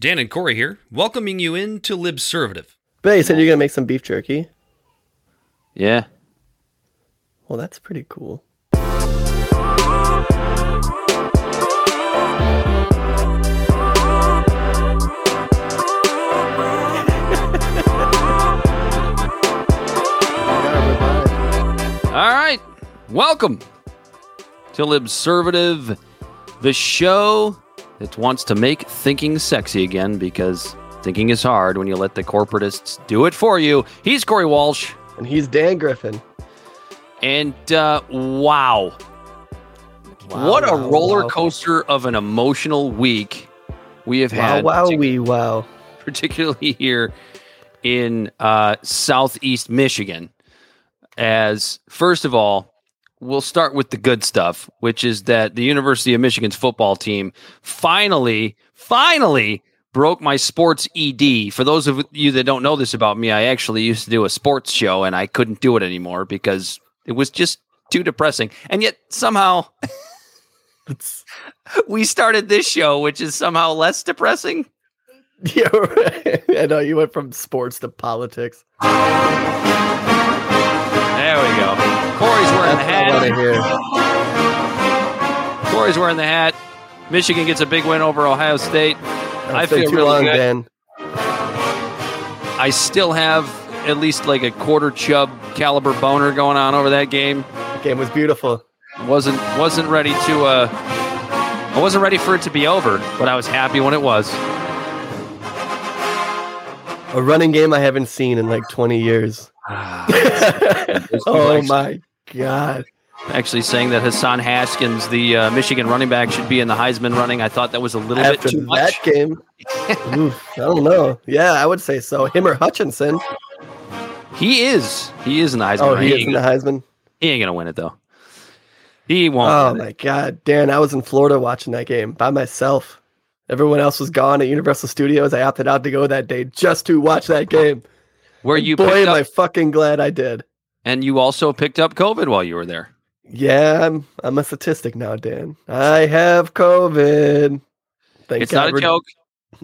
Dan and Corey here, welcoming you into Libservative. But you said you're gonna make some beef jerky. Yeah. Well, that's pretty cool. All right. Welcome to Libservative, the show that wants to make thinking sexy again because thinking is hard when you let the corporatists do it for you. He's Corey Walsh. And he's Dan Griffin. And uh, wow. Wow, what a wow, roller wow. coaster of an emotional week we have Wow, had, wow, partic- wee, wow. particularly here in uh, southeast Michigan. As first of all, we'll start with the good stuff, which is that the University of Michigan's football team finally, finally broke my sports ED. For those of you that don't know this about me, I actually used to do a sports show and I couldn't do it anymore because it was just too depressing. And yet somehow we started this show, which is somehow less depressing. yeah, right. I know you went from sports to politics. There we go. Corey's wearing the I hat. want to hear. Corey's wearing the hat. Michigan gets a big win over Ohio State. I It's been feel too really long, good. Dan. I still have at least like a quarter chub caliber boner going on over that game. The game was beautiful. wasn't wasn't ready to uh I wasn't ready for it to be over, but I was happy when it was. A running game I haven't seen in like 20 years. oh my god. Actually saying that Hassan Haskins, the uh, Michigan running back, should be in the Heisman running. I thought that was a little After bit too that much. game, oof, I don't know. Yeah, I would say so. Him or Hutchinson. He is. He is in the Heisman. Oh, he he, is in ain't, the Heisman. he ain't gonna win it though. He won't. Oh win it. my god, Dan! I was in Florida watching that game by myself. Everyone else was gone at Universal Studios. I opted out to go that day just to watch that game. Where you Boy, am up, I fucking glad I did. And you also picked up COVID while you were there. Yeah, I'm I'm a statistic now, Dan. I have COVID. Thank it's God not a joke.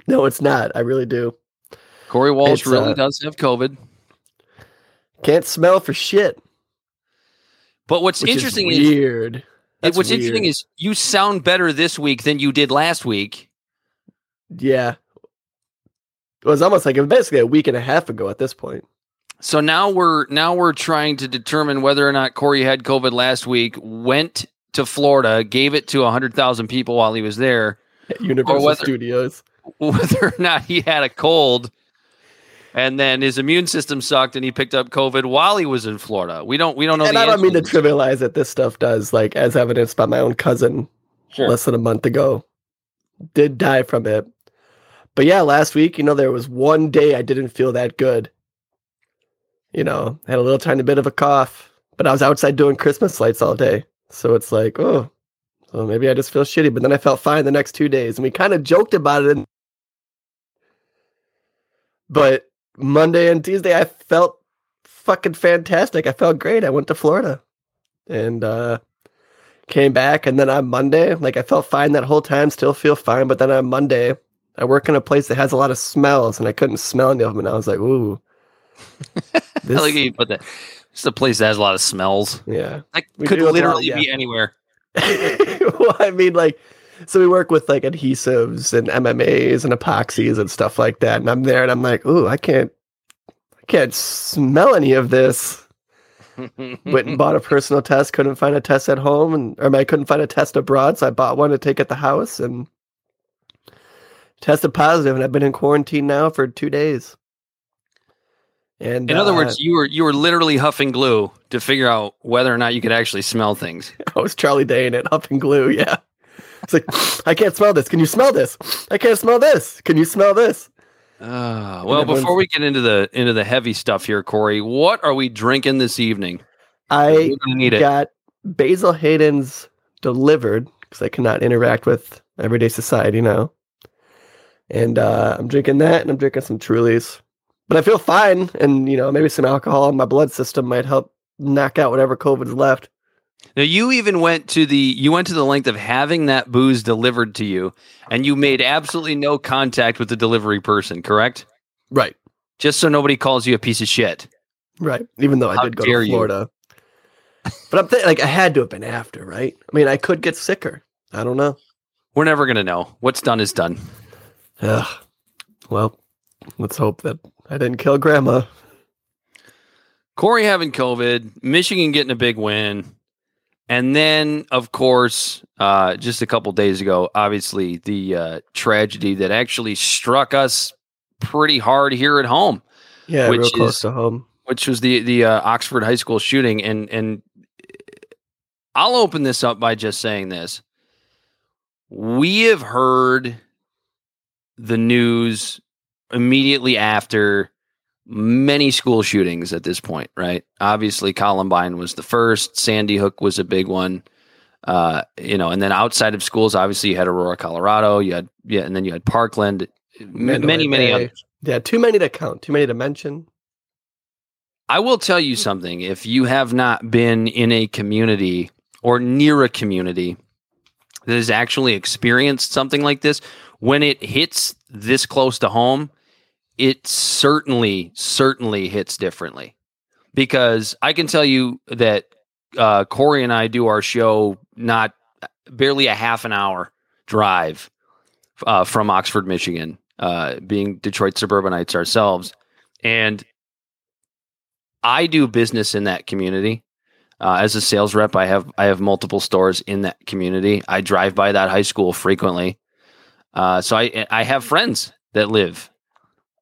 No, it's not. I really do. Corey Walsh It's, really uh, does have COVID. Can't smell for shit. But what's Which interesting is is, weird. That's what's interesting is you sound better this week than you did last week. yeah. It was almost like it was basically a week and a half ago at this point. So now we're now we're trying to determine whether or not Corey had COVID last week. Went to Florida, gave it to hundred thousand people while he was there. At Universal whether- Studios. Whether or not he had a cold, and then his immune system sucked, and he picked up COVID while he was in Florida. We don't we don't know. and I don't mean to trivialize that this stuff does, like as evidenced by my own cousin Sure. less than a month ago, did die from it. But yeah, last week, you know, there was one day I didn't feel that good. You know, had a little tiny bit of a cough, but I was outside doing Christmas lights all day. So it's like, oh, maybe I just feel shitty. But then I felt fine the next two days. And we kind of joked about it. But Monday and Tuesday, I felt fucking fantastic. I felt great. I went to Florida and uh came back and then on Monday, like I felt fine that whole time, still feel fine, but then on Monday, I work in a place that has a lot of smells and I couldn't smell any of them and I was like, ooh. I This, like how you put that. It's a place that has a lot of smells. yeah. I could a lot- literally yeah. be anywhere. well, I mean like so we work with like adhesives and MMAs and epoxies and stuff like that. And I'm there and I'm like, ooh, I can't I can't smell any of this. went and bought a personal test couldn't find a test at home and or i couldn't find a test abroad so i bought one to take at the house and tested positive and i've been in quarantine now for two days and In other uh, words, you were you were literally huffing glue to figure out whether or not you could actually smell things. i was charlie day in it huffing glue yeah. It's like i can't smell this. Can you smell this? I can't smell this. Can you smell this? Uh, well, before we get into the into the heavy stuff here, Corey, what are we drinking this evening? i We're it. got basil hayden's delivered because i cannot interact with everyday society now. And uh, i'm drinking that and i'm drinking some trulies but i feel fine and you know maybe some alcohol in my blood system might help knock out whatever covid's left Now you even went to the you went to the length of having that booze delivered to you, and you made absolutely no contact with the delivery person, correct? Right. Just so nobody calls you a piece of shit. Right. Even though I How did go to you. Florida. But I'm thinking like I had to have been after, right? I mean, I could get sicker. I don't know. We're never gonna know. What's done is done. Ugh. Well, let's hope that I didn't kill grandma. Corey having COVID, Michigan getting a big win. And then, of course, uh, just a couple days ago, obviously, the uh, tragedy that actually struck us pretty hard here at home, Yeah, Which real close is- to home. which was the the uh, Oxford High School shooting. And and I'll open this up by just saying this: we have heard the news immediately after many school shootings at this point, right? Obviously, Columbine was the first. Sandy Hook was a big one. Uh, you know, and then outside of schools, obviously you had Aurora, Colorado. You had yeah, and then you had Parkland. many, many others. Yeah, too many to count. Too many to mention. I will tell you something. If you have not been in a community or near a community that has actually experienced something like this, when it hits this close to home, it certainly, certainly hits differently. Because I can tell you that uh, Corey and I do our show not barely a half an hour drive uh, from Oxford, Michigan, uh, being Detroit suburbanites ourselves. And I do business in that community. Uh, as a sales rep, I have I have multiple stores in that community. I drive by that high school frequently, uh, so I I have friends that live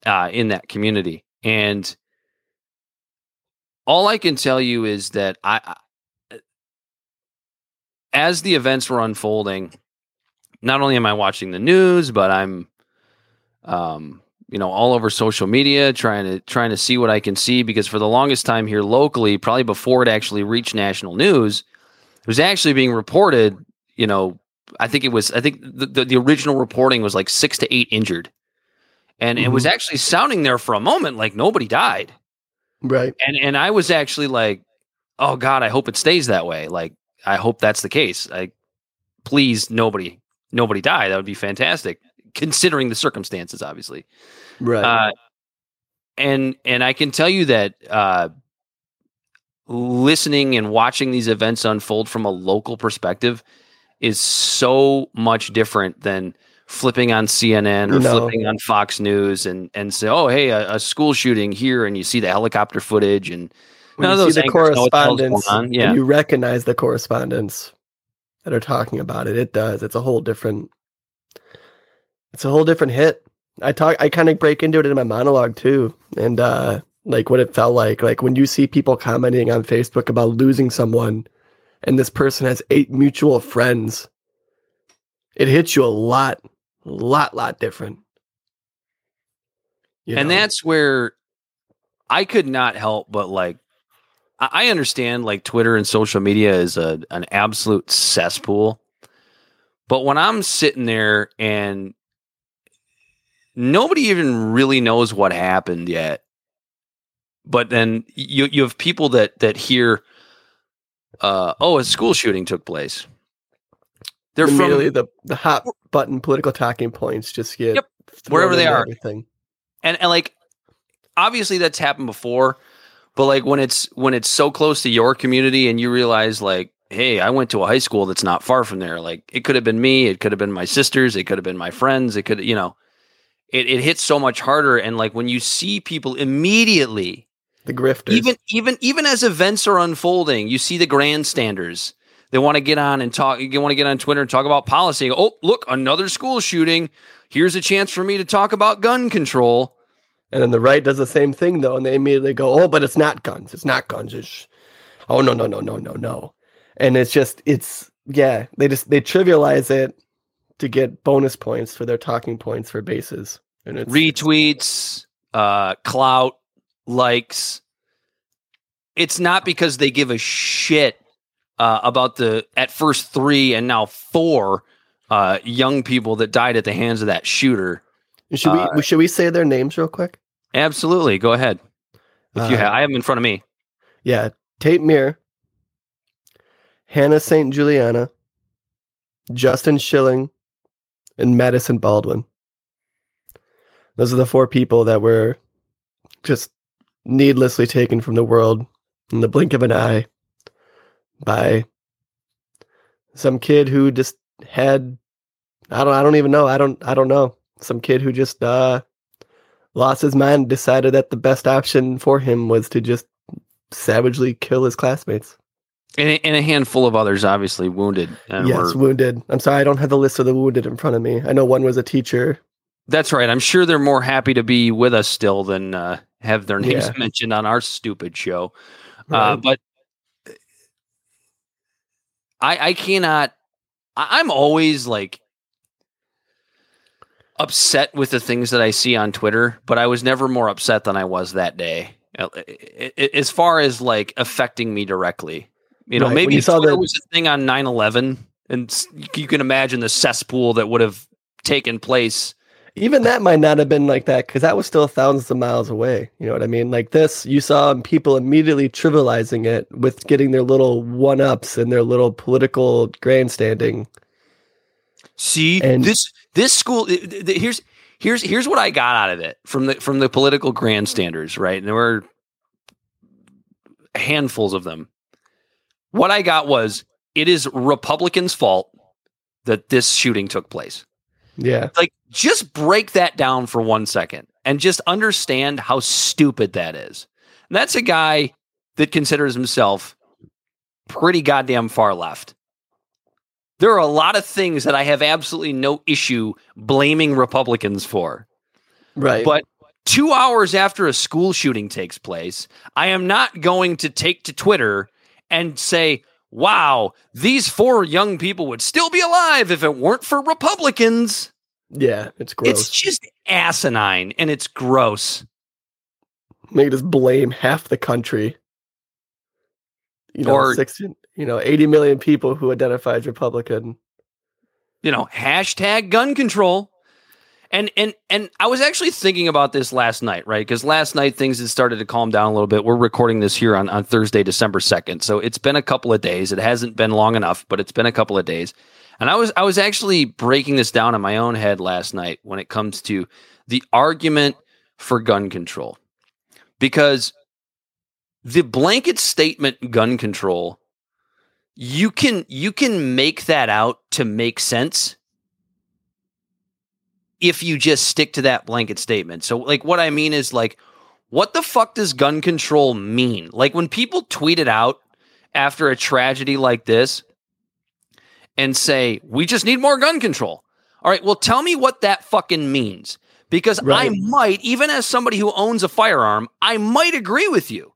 uh, in that community, and all I can tell you is that I, I as the events were unfolding, not only am I watching the news, but I'm um, you know all over social media trying to trying to see what I can see because for the longest time here locally, probably before it actually reached national news, it was actually being reported. You know, I think it was. I think the the, the original reporting was like six to eight injured, and it was actually sounding there for a moment like nobody died, Right. and and I was actually like, oh God, I hope it stays that way. Like I hope that's the case. I please nobody nobody die. That would be fantastic considering the circumstances, obviously. Right. Uh, and and I can tell you that uh, listening and watching these events unfold from a local perspective is so much different than flipping on CNN or No. flipping on Fox News and and say, oh hey, a, a school shooting here, and you see the helicopter footage and when none you of those see the anchors know what the hell's going correspondence, on. Yeah. you recognize the correspondence that are talking about it. It does. It's a whole different. It's a whole different hit. I talk. I kind of break into it in my monologue too, and uh like what it felt like. Like when you see people commenting on Facebook about losing someone, and this person has eight mutual friends. It hits you a lot, lot, lot different. You and know? that's where I could not help but like I I understand like Twitter and social media is a an absolute cesspool. But when I'm sitting there and nobody even really knows what happened yet, but then you you have people that that hear uh oh a school shooting took place. They're immediately from the, the hot button political talking points just get Yep, wherever they are. Everything. and, and like obviously that's happened before but like when it's when it's so close to your community and you realize like hey i went to a high school that's not far from there like it could have been me it could have been my sisters it could have been my friends it could you know it, it hits so much harder and like when you see people immediately The grifters. even even even as events are unfolding you see the grandstanders they want to get on and talk you want to get on twitter and talk about policy oh look another school shooting here's a chance for me to talk about gun control and then the right does the same thing though, and they immediately go, "Oh, but it's not guns. It's not guns. It's oh no no no no no no," and it's just it's yeah they just they trivialize it to get bonus points for their talking points for bases, and it's retweets, uh, clout, likes. It's not because they give a shit uh, about the at first three and now four uh, young people that died at the hands of that shooter. Should uh, we should we say their names real quick? Absolutely, go ahead. If you Uh, have, I have them in front of me. Yeah, Tate Myre, Hana St. Juliana, Justin Shilling, and Madisyn Baldwin. Those are the four people that were just needlessly taken from the world in the blink of an eye by some kid who just had I don't I don't even know. I don't I don't know. Some kid who just uh lost his mind decided that the best option for him was to just savagely kill his classmates. And a, and a handful of others obviously wounded. yes, were- wounded. I'm sorry, I don't have the list of the wounded in front of me. I know one was a teacher. That's right. I'm sure they're more happy to be with us still than uh, have their names Yeah. mentioned on our stupid show. Uh, but I, I cannot. I, I'm always like upset with the things that I see on Twitter, but I was never more upset than I was that day. Uh, i- i- As far as like affecting me directly, you know, Right, maybe you saw Twitter was a thing on 9/11, and you can imagine the cesspool that would have taken place. Even that might not have been like that because that was still thousands of miles away. You know what I mean? Like this, you saw people immediately trivializing it with getting their little one ups and their little political grandstanding. See And- this this school. Here's here's here's what I got out of it from the from the political grandstanders. Right, and there were handfuls of them. What I got was it is Republicans' fault that this shooting took place. Yeah. Like, just break that down for one second and just understand how stupid that is. And that's a guy that considers himself pretty goddamn far left. There are a lot of things that I have absolutely no issue blaming Republicans for. Right. But two hours after a school shooting takes place, I am not going to take to Twitter and say, wow, these four young people would still be alive if it weren't for Republicans. Yeah, it's gross. It's just asinine and it's gross. They just blame half the country. You know, Or- 60, you know, 80 million people who identify as Republican. You know, hashtag gun control. And and and I was actually thinking about this last night, right? Because last night things had started to calm down a little bit. We're recording this here on, on Thursday, December 2nd. So it's been a couple of days. It hasn't been long enough, but it's been a couple of days. And I was I was actually breaking this down in my own head last night when it comes to the argument for gun control. Because the blanket statement gun control, you can you can make that out to make sense if you just stick to that blanket statement. So like what I mean is like what the fuck does gun control mean? Like when people tweet it out after a tragedy like this and say, "We just need more gun control." All right, well tell me what that fucking means because I might even as somebody who owns a firearm, I might agree with you.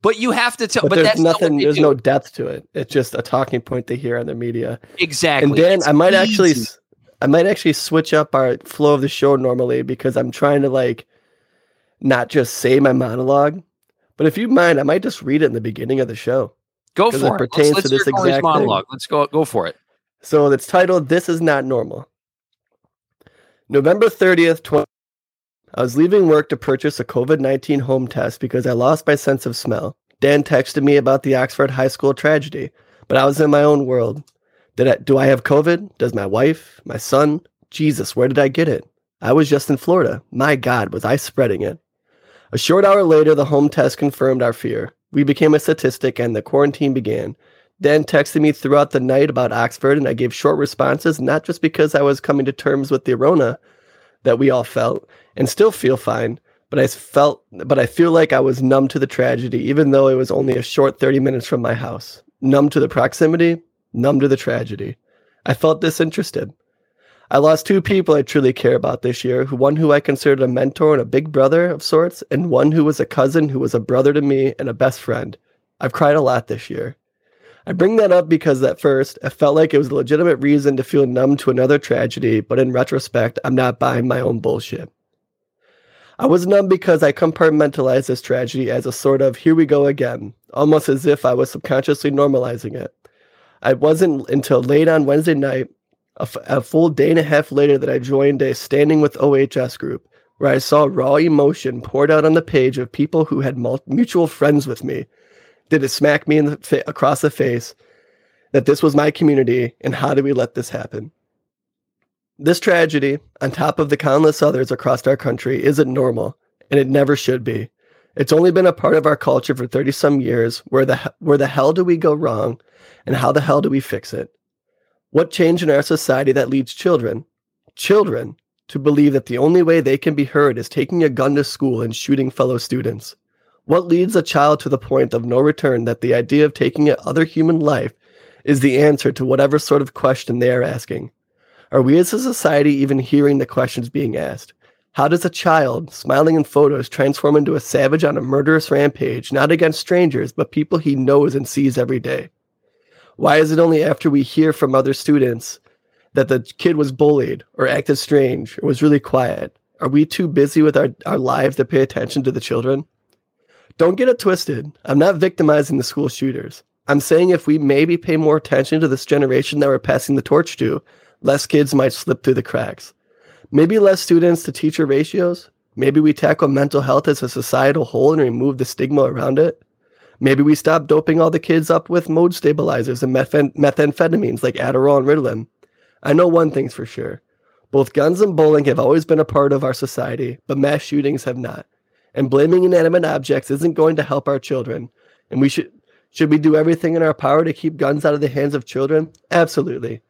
But you have to tell But, but, there's that's not nothing, they there's do. no depth to it. It's just a talking point they hear on the media. exactly. and Dan, It's I might actually, easy. s- I might actually switch up our flow of the show normally because I'm trying to like not just say my monologue, but if you mind, I might just read it in the beginning of the show. go for it. pertains let's, to let's this hear Corey's exact thing. monologue. Let's go go for it. So it's titled "This Is Not Normal." November thirtieth, twenty. I was leaving work to purchase a COVID nineteen home test because I lost my sense of smell. Dan texted me about the Oxford High School tragedy, but I was in my own world. Did I, do I have COVID? Does my wife, my son? Jesus, where did I get it? I was just in Florida. My God, was I spreading it? A short hour later, the home test confirmed our fear. We became a statistic and the quarantine began. Dan texted me throughout the night about Oxford, and I gave short responses, not just because I was coming to terms with the Rona that we all felt and still feel fine, but I felt, but I feel like I was numb to the tragedy, even though it was only a short 30 minutes from my house. Numb to the proximity, numb to the tragedy. I felt disinterested. I lost two people I truly care about this year, one who I considered a mentor and a big brother of sorts, and one who was a cousin who was a brother to me and a best friend. I've cried a lot this year. I bring that up because at first I felt like it was a legitimate reason to feel numb to another tragedy, but in retrospect, I'm not buying my own bullshit. I was numb because I compartmentalized this tragedy as a sort of here we go again, almost as if I was subconsciously normalizing it. I wasn't until late on Wednesday night, a, f- a full day and a half later, that I joined a Standing with OHS group where I saw raw emotion poured out on the page of people who had mul- mutual friends with me. Did it smack me in the fa- across the face? that this was my community and how do we let this happen? This tragedy, on top of the countless others across our country, isn't normal, and it never should be. It's only been a part of our culture for 30 some years. Where the, where the hell do we go wrong, and how the hell do we fix it? What change in our society that leads children, children, to believe that the only way they can be heard is taking a gun to school and shooting fellow students? What leads a child to the point of no return that the idea of taking another human life is the answer to whatever sort of question they are asking? Are we as a society even hearing the questions being asked? How does a child, smiling in photos, transform into a savage on a murderous rampage, not against strangers, but people he knows and sees every day? Why is it only after we hear from other students that the kid was bullied or acted strange or was really quiet? Are we too busy with our, our lives to pay attention to the children? Don't get it twisted. I'm not victimizing the school shooters. I'm saying if we maybe pay more attention to this generation that we're passing the torch to, less kids might slip through the cracks. Maybe less students to teacher ratios. Maybe we tackle mental health as a societal whole and remove the stigma around it. Maybe we stop doping all the kids up with mood stabilizers and methamphetamines like Adderall and Ritalin. I know one thing's for sure. Both guns and bowling have always been a part of our society, but mass shootings have not. And blaming inanimate objects isn't going to help our children. And we should should we do everything in our power to keep guns out of the hands of children? Absolutely.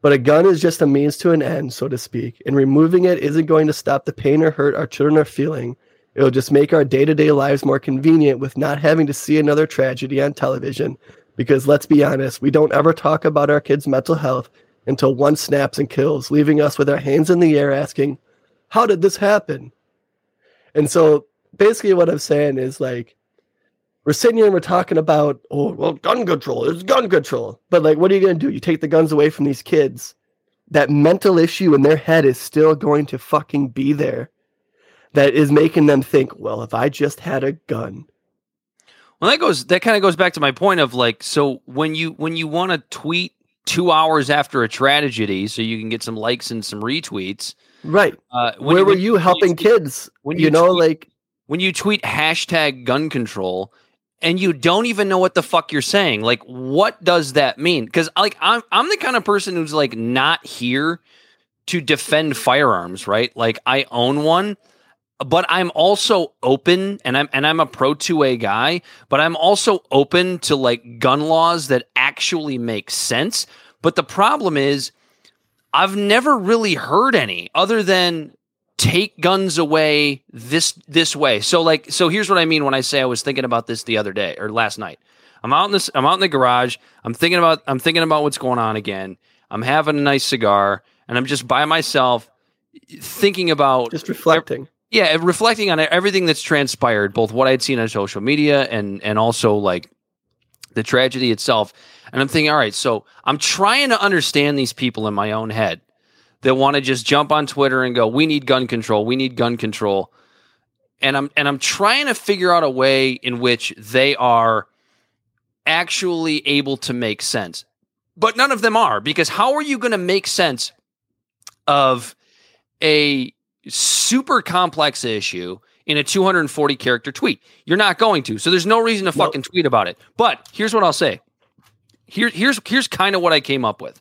But a gun is just a means to an end, so to speak, and removing it isn't going to stop the pain or hurt our children are feeling. It'll just make our day to day lives more convenient with not having to see another tragedy on television. Because let's be honest, we don't ever talk about our kids' mental health until one snaps and kills, leaving us with our hands in the air asking, How did this happen? And so basically, what I'm saying is like, we're sitting here and we're talking about, oh, well, gun control is gun control. But like, what are you going to do? You take the guns away from these kids. That mental issue in their head is still going to fucking be there. That is making them think, well, if I just had a gun. Well, that goes. That kind of goes back to my point of like, so when you when you want to tweet two hours after a tragedy, so you can get some likes and some retweets, right? Uh, Where were you helping kids? When you, you know, tweet, like when you tweet hashtag gun control, and you don't even know what the fuck you're saying. Like, what does that mean? Because like I'm I'm the kind of person who's like not here to defend firearms, right? Like I own one, but I'm also open and I'm and I'm a pro 2A guy, but I'm also open to like gun laws that actually make sense. But the problem is I've never really heard any other than take guns away this this way. So like so here's what I mean when I say I was thinking about this the other day or last night. I'm out in this I'm out in the garage. I'm thinking about I'm thinking about what's going on again. I'm having a nice cigar and I'm just by myself thinking about just reflecting. Yeah, reflecting on everything that's transpired, both what I'd seen on social media and and also like the tragedy itself. And I'm thinking, all right, so I'm trying to understand these people in my own head that want to just jump on Twitter and go, "We need gun control. We need gun control." And I'm and I'm trying to figure out a way in which they are actually able to make sense. But none of them are because how are you going to make sense of a super complex issue in a 240 character tweet? You're not going to. So there's no reason to fucking tweet about it. But here's what I'll say. Here, here's here's kind of what I came up with.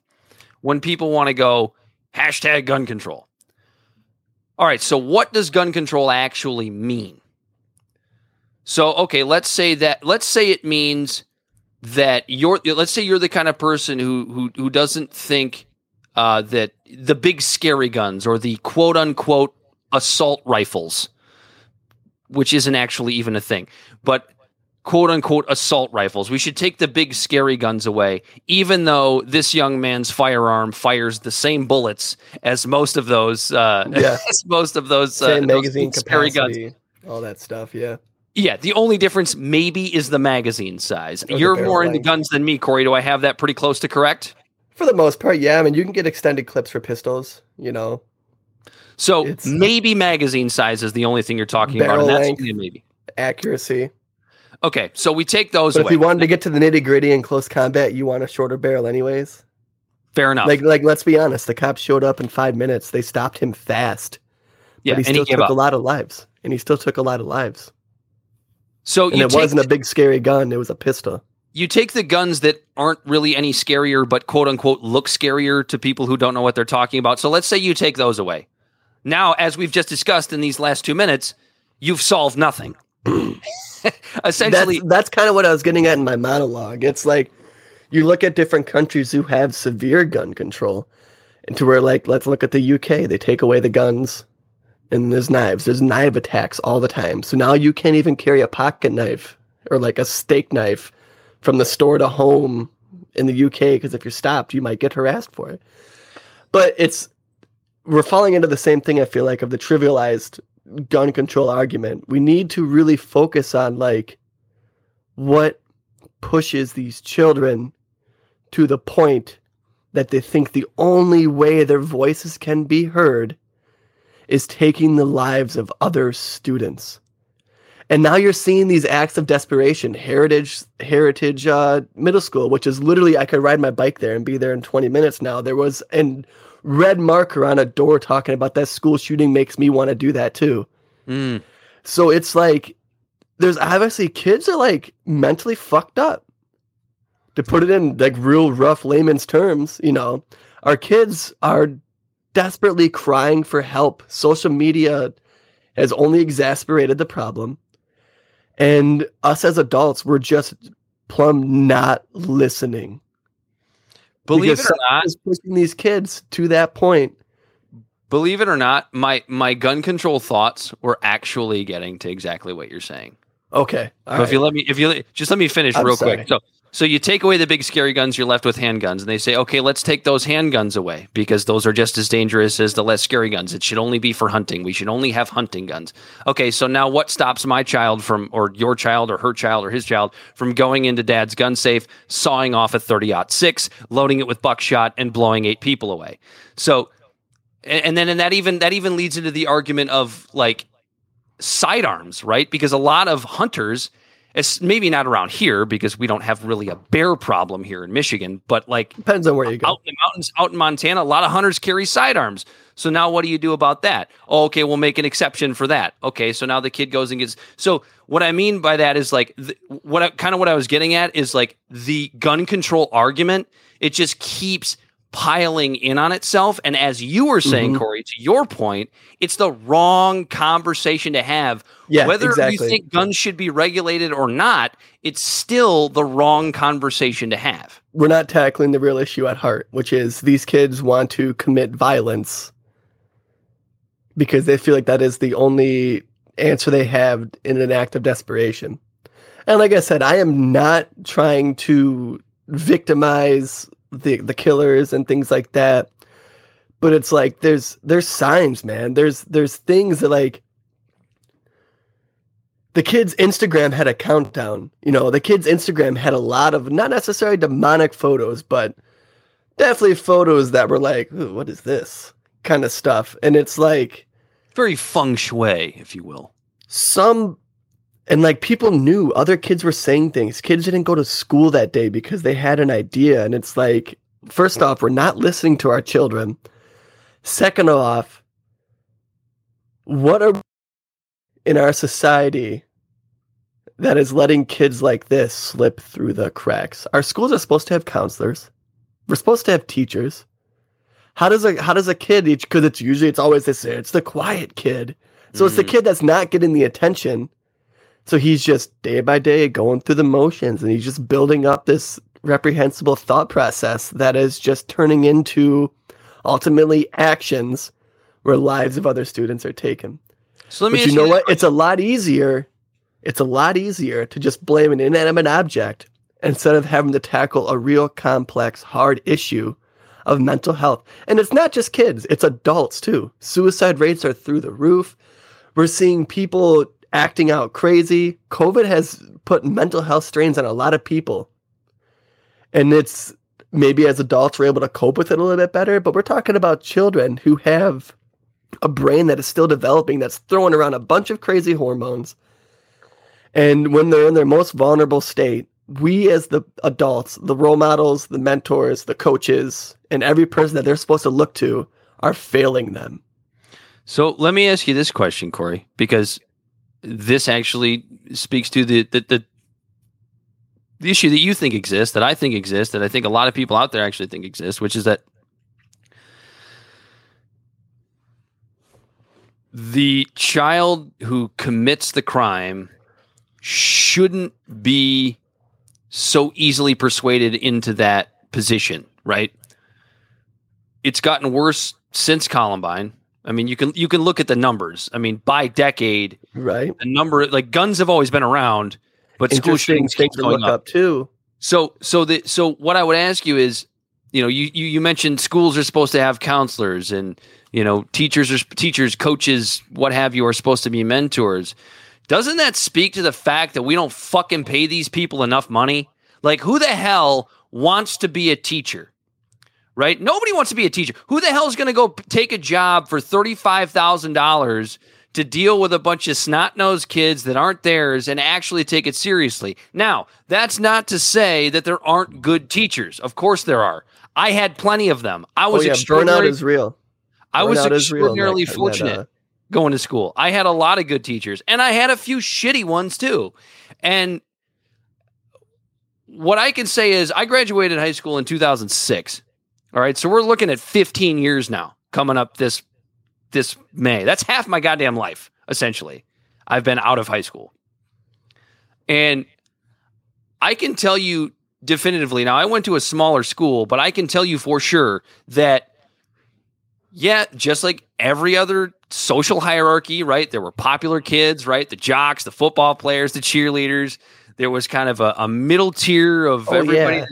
When people want to go, Hashtag gun control. All right, so what does gun control actually mean? So, okay, let's say that let's say it means that you're let's say you're the kind of person who who who doesn't think uh, that the big scary guns or the quote unquote assault rifles, which isn't actually even a thing, but quote unquote assault rifles. We should take the big scary guns away, even though this young man's firearm fires the same bullets as most of those. Uh, yeah. most of those uh, same magazine those scary capacity, guns. all that stuff. Yeah. Yeah, the only difference maybe is the magazine size. Or You're more into guns than me, Corey. Do I have that pretty close to correct? For the most part, yeah. I mean, you can get extended clips for pistols, you know. So it's, maybe magazine size is the only thing you're talking about, and that's maybe accuracy. Okay, so we take those. But away. if you wanted to get to the nitty gritty in close combat, you want a shorter barrel, anyways. Fair enough. Like, like let's be honest. The cops showed up in five minutes. They stopped him fast. Yeah, but he still he took up. a lot of lives, and he still took a lot of lives. So and it wasn't a big scary gun; it was a pistol. you take the guns that aren't really any scarier, but quote unquote look scarier to people who don't know what they're talking about. So let's say you take those away. Now, as we've just discussed in these last two minutes, you've solved nothing. Essentially, that's, that's kind of what I was getting at in my monologue. It's like you look at different countries who have severe gun control, and to where like let's look at the UK. They take away the guns, and there's knives. There's knife attacks all the time. So now you can't even carry a pocket knife or like a steak knife from the store to home in the UK because if you're stopped, you might get harassed for it. But it's we're falling into the same thing. I feel like of the trivialized gun control argument. We need to really focus on like what pushes these children to the point that they think the only way their voices can be heard is taking the lives of other students. And now you're seeing these acts of desperation. Heritage Heritage uh, Middle School, which is literally I could ride my bike there and be there in 20 minutes now. There was an red marker on a door talking about that school shooting makes me want to do that too. Mm. So it's like there's obviously kids are like mentally fucked up. To put it in like real rough layman's terms, you know, our kids are desperately crying for help. Social media has only exacerbated the problem. And us as adults, we're just plumb not listening. Believe Because it or not, Is pushing these kids to that point. believe it or not, my my gun control thoughts were actually getting to exactly what you're saying. Okay. But if right. you let me, if you just let me finish I'm real sorry. quick. So, so you take away the big scary guns, you're left with handguns, and they say, okay, let's take those handguns away because those are just as dangerous as the less scary guns. It should only be for hunting. We should only have hunting guns. Okay, so now what stops my child from, or your child, or her child, or his child from going into dad's gun safe, sawing off a 30 six, loading it with buckshot, and blowing eight people away? So, and then and that even that even leads into the argument of like sidearms, right? Because a lot of hunters, it's maybe not around here because we don't have really a bear problem here in Michigan, but like Depends on where you go. out in the mountains, out in Montana, a lot of hunters carry sidearms. So now what do you do about that? Oh, okay, we'll make an exception for that. Okay, so now the kid goes and gets. So what I mean by that is like th- what I, kind of what I was getting at is like the gun control argument. It just keeps piling in on itself. And as you were saying, Mhm. Corey, to your point, it's the wrong conversation to have. Yeah, Whether exactly. you think guns should be regulated or not, it's still the wrong conversation to have. we're not tackling the real issue at heart, which is these kids want to commit violence because they feel like that is the only answer they have in an act of desperation. And like I said, I am not trying to victimize the the killers and things like that. But it's like there's there's signs, man. There's there's things that like the kid's Instagram had a countdown. You know, the kid's Instagram had a lot of not necessarily demonic photos, but definitely photos that were like, what is this kind of stuff? And it's like Very feng shui, if you will. some and like people knew other kids were saying things. Kids didn't go to school that day because they had an idea. And it's like, first off, we're not listening to our children. Second off, what are in our society that is letting kids like this slip through the cracks? Our schools are supposed to have counselors. We're supposed to have teachers. How does a how does a kid each because it's usually it's always this it's the quiet kid. So it's the Mhm. kid that's not getting the attention. So he's just day by day going through the motions and he's just building up this reprehensible thought process that is just turning into ultimately actions where lives of other students are taken. So let me But you know what? It's a lot easier. It's a lot easier to just blame an inanimate object instead of having to tackle a real complex, hard issue of mental health. And it's not just kids, it's adults too. Suicide rates are through the roof. We're seeing people acting out crazy. COVID has put mental health strains on a lot of people. And it's maybe as adults we're able to cope with it a little bit better, but we're talking about children who have a brain that is still developing that's throwing around a bunch of crazy hormones. And when they're in their most vulnerable state, we as the adults, the role models, the mentors, the coaches, and every person that they're supposed to look to are failing them. So let me ask you this question, Corey, because this actually speaks to the the the, the issue that you think exists, that I think exists, that I think a lot of people out there actually think exists, which is that the child who commits the crime shouldn't be so easily persuaded into that position, right? It's gotten worse since Columbine. I mean, you can you can look at the numbers. I mean, by decade, right? the number like guns have always been around, but school shootings to going up. up too. So so the so what I would ask you is, you know, you you, you mentioned schools are supposed to have counselors and you know teachers are teachers, coaches, what have you, are supposed to be mentors. Doesn't that speak to the fact that we don't fucking pay these people enough money? Like, who the hell wants to be a teacher? Right? Nobody wants to be a teacher. Who the hell is going to go take a job for $35,000 to deal with a bunch of snot nosed kids that aren't theirs and actually take it seriously? Now, that's not to say that there aren't good teachers. Of course, there are. I had plenty of them. I Oh was yeah, burnout extraordinarily, is real. I was burnout is real in that extraordinarily that, fortunate uh, going to school. I had a lot of good teachers and I had a few shitty ones too. And what I can say is I graduated high school in 2006. All right, so we're looking at 15 years now coming up this this May. That's half my goddamn life essentially. I've been out of high school. And I can tell you definitively now I went to a smaller school, but I can tell you for sure that yeah, just like every other social hierarchy, right? There were popular kids, right? The jocks, the football players, the cheerleaders. There was kind of a, a middle tier of Oh, everybody, yeah.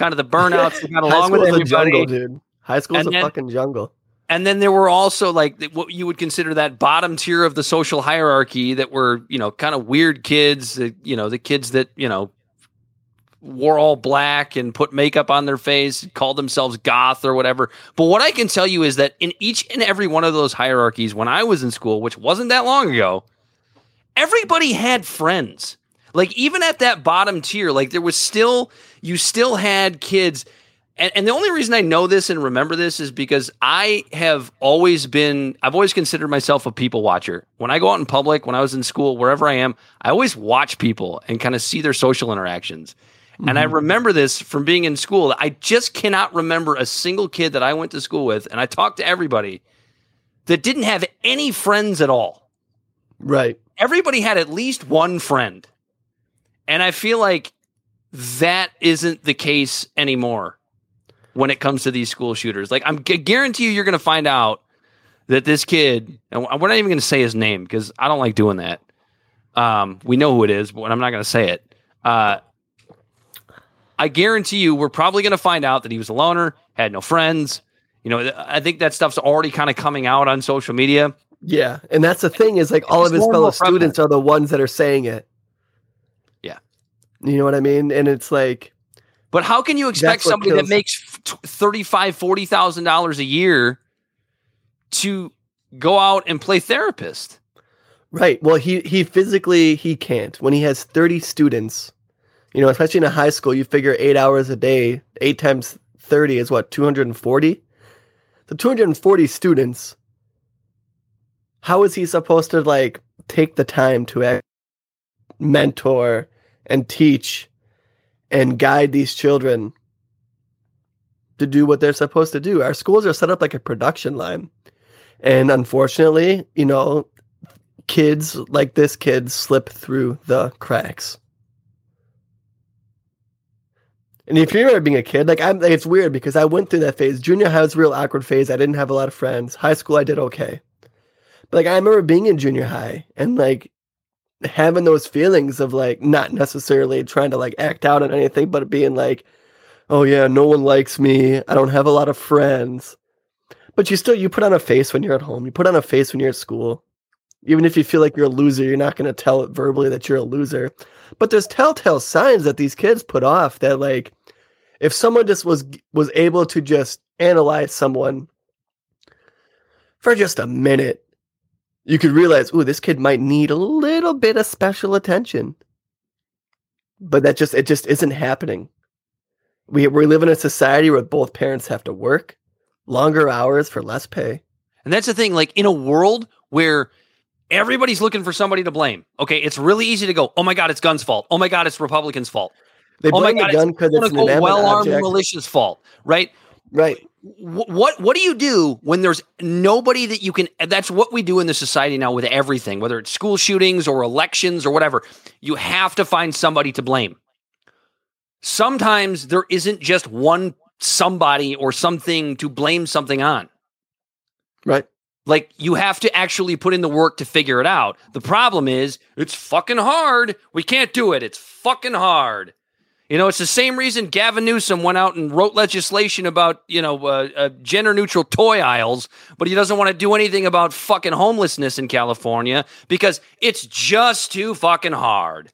Kind of the burnouts that got along with everybody. jungle, dude. High school's And a then- fucking jungle. And then there were also like what you would consider that bottom tier of the social hierarchy that were, you know, kind of weird kids, that, you know, the kids that, you know, wore all black and put makeup on their face, called themselves goth or whatever. But what I can tell you is that in each and every one of those hierarchies when I was in school, which wasn't that long ago, everybody had friends. Like even at that bottom tier, like there was still you still had kids and, and the only reason I know this and remember this is because I have always been, I've always considered myself a people watcher. When I go out in public, when I was in school, wherever I am, I always watch people and kind of see their social interactions. And I mm-hmm. remember this from being in school. I just cannot remember a single kid that I went to school with, and I talked to everybody that didn't have any friends at all Right. everybody had at least one friend. And I feel like that isn't the case anymore when it comes to these school shooters. Like, I'm gu- guarantee you, you're going to find out that this kid, and we're not even going to say his name because I don't like doing that. Um, we know who it is, but I'm not going to say it. Uh, I guarantee you, we're probably going to find out that he was a loner, had no friends. You know, I think that stuff's already kind of coming out on social media. Yeah, and that's the thing is like all It's of his fellow students are the ones that are saying it. You know what I mean? And it's like But how can you expect somebody that makes thirty-five, forty thousand dollars a year to go out and play therapist? right. Well, he he physically he can't. When he has 30 students, you know, especially in a high school, you figure 8 hours a day, 8 times 30 is what 240? So 240 students. How is he supposed to like take the time to mentor and teach and guide these children to do what they're supposed to do. Our schools are set up like a production line. And unfortunately, you know, kids like this kid slip through the cracks. And if you remember being a kid, like I'm like, it's weird because I went through that phase. Junior high was a real awkward phase. I didn't have a lot of friends. High school I did okay. But like I remember being in junior high and like having those feelings of like not necessarily trying to like act out on anything, but being like, oh yeah, no one likes me. I don't have a lot of friends. But you still you put on a face when you're at home. You put on a face when you're at school. Even if you feel like you're a loser, you're not going to tell it verbally that you're a loser. But there's telltale signs that these kids put off that like if someone just was was able to just analyze someone for just a minute, you could realize, ooh, this kid might need a little bit of special attention. But that just it just isn't happening. We we live in a society where both parents have to work longer hours for less pay. And that's the thing. Like in a world where everybody's looking for somebody to blame. Okay, it's really easy to go, "Oh my God, it's guns' fault. Oh my God, it's Republicans' fault." They blame oh my blame the God, gun because quote it's an well-armed object. militia's fault, right? Right. Wh- what what do you do when there's nobody that you can that's what we do in the society now with everything whether it's school shootings or elections or whatever you have to find somebody to blame. Sometimes there isn't just one somebody or something to blame something on. Right. like you have to actually put in the work to figure it out. The problem is it's fucking hard. We can't do it. It's fucking hard you know, it's the same reason Gavin Newsom went out and wrote legislation about, you know, uh, uh, gender neutral toy aisles, but he doesn't want to do anything about fucking homelessness in California because it's just too fucking hard.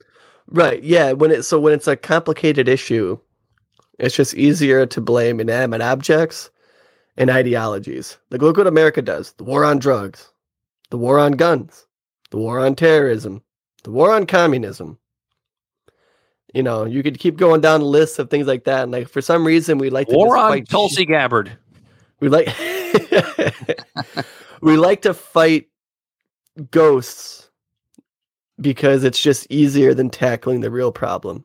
Right. Yeah. When it so when it's a complicated issue, it's just easier to blame inanimate objects and ideologies. Like look what America does: the war on drugs, the war on guns, the war on terrorism, the war on communism. You know, you could keep going down the list of things like that. And like for some reason, we like to War just on fight Tulsi Gabbard. we like we like to fight ghosts because it's just easier than tackling the real problem.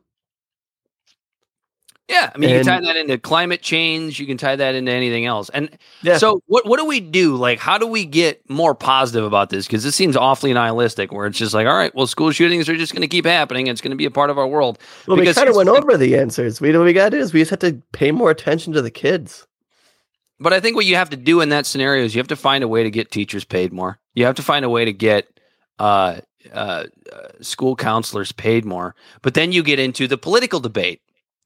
Yeah, I mean, you can tie that into climate change. You can tie that into anything else. And Yeah. so, what what do we do? Like, how do we get more positive about this? Because this seems awfully nihilistic, where it's just like, all right, well, school shootings are just going to keep happening. It's going to be a part of our world. Well, we kind of went over the answers. We what we got to do is we just have to pay more attention to the kids. But I think what you have to do in that scenario is you have to find a way to get teachers paid more. You have to find a way to get uh, uh, uh, school counselors paid more. But then you get into the political debate.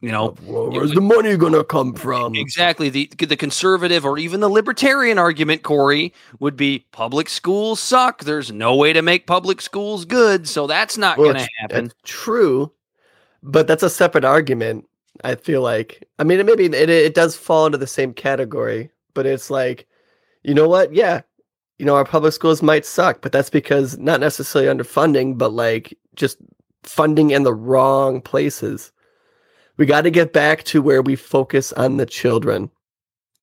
You know, Well, where's the money gonna come from? Exactly. The the conservative or even the libertarian argument, Corey, would be public schools suck. There's no way to make public schools good, so that's not Well, going to happen. That's true, but that's a separate argument. I feel like. I mean, maybe it, it does fall into the same category, but it's like, you know what? Yeah, you know, our public schools might suck, but that's because not necessarily underfunding, but like just funding in the wrong places. We got to get back to where we focus on the children,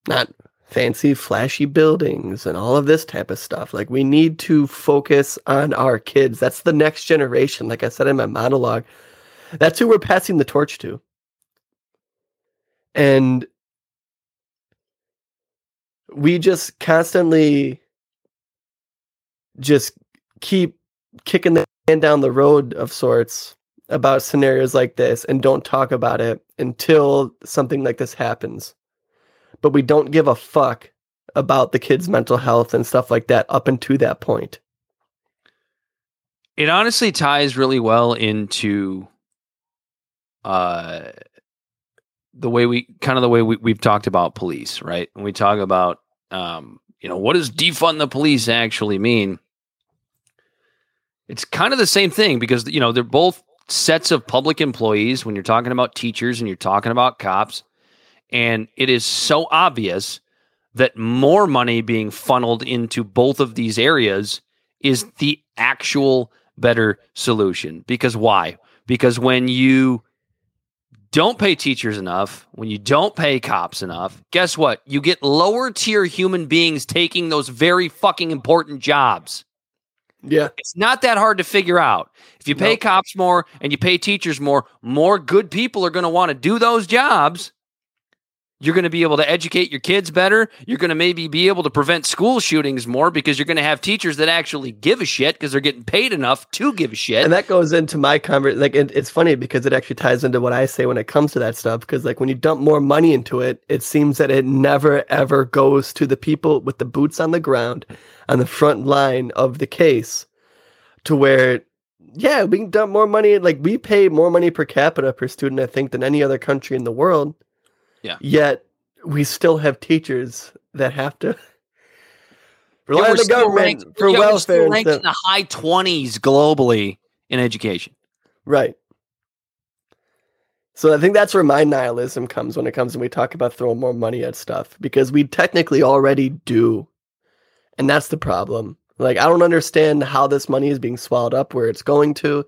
not fancy, flashy buildings and all of this type of stuff. Like, we need to focus on our kids. That's the next generation. Like I said in my monologue, that's who we're passing the torch to. And we just constantly just keep kicking the can down the road of sorts about scenarios like this and don't talk about it until something like this happens. But we don't give a fuck about the kids' mental health and stuff like that up until that point. It honestly ties really well into uh the way we kind of the way we, we've talked about police, right? When we talk about um, you know, what does defund the police actually mean? It's kind of the same thing because you know, they're both sets of public employees when you're talking about teachers and you're talking about cops. And it is so obvious that more money being funneled into both of these areas is the actual better solution. Because why? Because when you don't pay teachers enough, when you don't pay cops enough, guess what? You get lower tier human beings taking those very fucking important jobs. Yeah. It's not that hard to figure out. If you pay Nope. cops more and you pay teachers more, more good people are going to want to do those jobs. You're going to be able to educate your kids better. You're going to maybe be able to prevent school shootings more because you're going to have teachers that actually give a shit because they're getting paid enough to give a shit. And that goes into my conversation. Like, it, it's funny because it actually ties into what I say when it comes to that stuff. Because, like, when you dump more money into it, it seems that it never ever goes to the people with the boots on the ground on the front line of the case to where, yeah, we can dump more money. Like, we pay more money per capita per student, I think, than any other country in the world. Yeah. Yet, we still have teachers that have to rely Yeah, on the government ranked- for yeah, welfare. ranked in the high 20s globally in education. Right. So I think that's where my nihilism comes when it comes and we talk about throwing more money at stuff because we technically already do. And that's the problem. Like I don't understand how this money is being swallowed up where it's going to,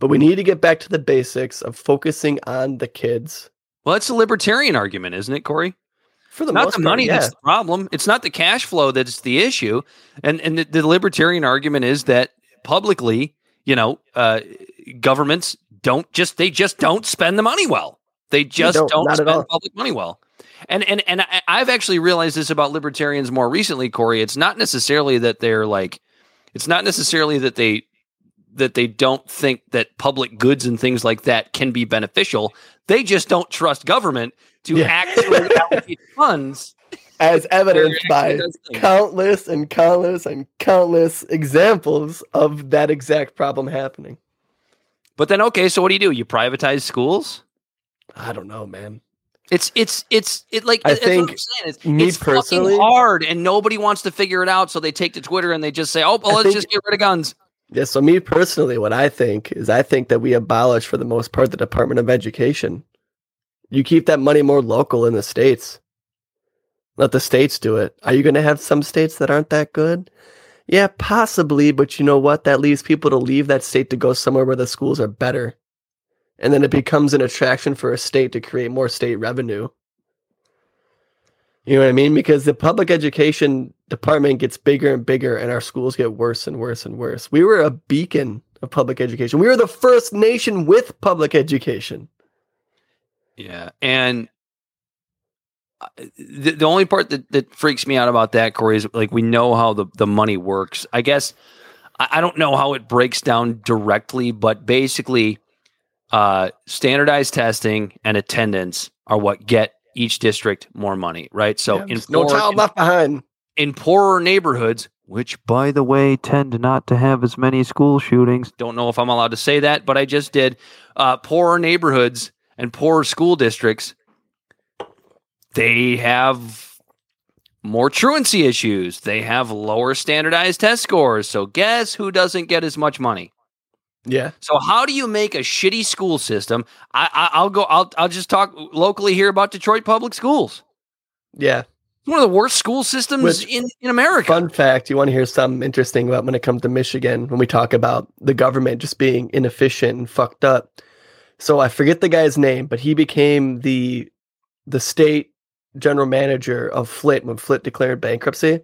but we need to get back to the basics of focusing on the kids. Well, that's a libertarian argument, isn't it, Corey? For the not the part, money yeah. that's the problem. It's not the cash flow that's the issue. And and the, the libertarian argument is that publicly, you know, uh, governments don't just they just don't spend the money well. They just don't, don't, all. spend public money well. And and and I- I've actually realized this about libertarians more recently, Corey. It's not necessarily that they're like, it's not necessarily that they that they don't think that public goods and things like that can be beneficial. They just don't trust government to Yeah. actually allocate funds. As evidenced by countless and countless and countless examples of that exact problem happening. But then, okay, so what do you do? You privatize schools? I don't know, man. It's it's it's it like I that's what I'm think saying. It's, me it's fucking personally- hard, and nobody wants to figure it out. So they take to Twitter and they just say, "Oh, well, let's think- just get rid of guns." Yeah, so me personally, what I think is I think that we abolish for the most part the Department of Education. You keep that money more local in the states. Let the states do it. Are you going to have some states that aren't that good? Yeah, possibly, but you know what? That leaves people to leave that state to go somewhere where the schools are better. And then it becomes an attraction for a state to create more state revenue. You know what I mean? Because the public education department gets bigger and bigger, and our schools get worse and worse and worse. We were a beacon of public education. We were the first nation with public education. Yeah, and uh, the, the only part that, that freaks me out about that, Corey, is like we know how the, the money works. I guess I, I don't know how it breaks down directly, but basically, uh, standardized testing and attendance are what get each district more money, right? So Yeah, in no poor- child left behind. in poorer neighborhoods, which by the way tend not to have as many school shootings. Don't know if I'm allowed to say that, but I just did. Uh, poorer neighborhoods and poorer school districts, they have more truancy issues. They have lower standardized test scores. So guess who doesn't get as much money? Yeah. So how do you make a shitty school system? I, I I'll go. I'll I'll just talk locally here about Detroit public schools. Yeah. One of the worst school systems Which- in in America. Fun fact you want to hear something interesting about when it comes to Michigan when we talk about the government just being inefficient and fucked up. So I forget the guy's name, but he became the the state general manager of Flint when Flint declared bankruptcy.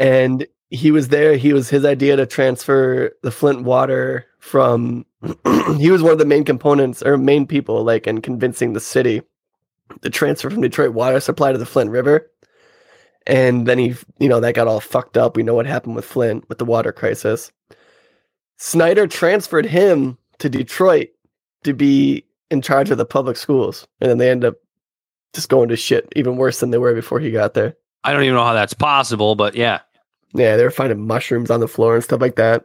And he was there. He was his idea to transfer the Flint water from he was one of the main components or main people like in convincing the city to transfer from Detroit water supply to the Flint River. And then he, you know, that got all fucked up. We know what happened with Flint with the water crisis. Snyder transferred him to Detroit to be in charge of the public schools. And then they end up just going to shit even worse than they were before he got there. I don't even know how that's possible, but yeah, Yeah, they were finding mushrooms on the floor and stuff like that.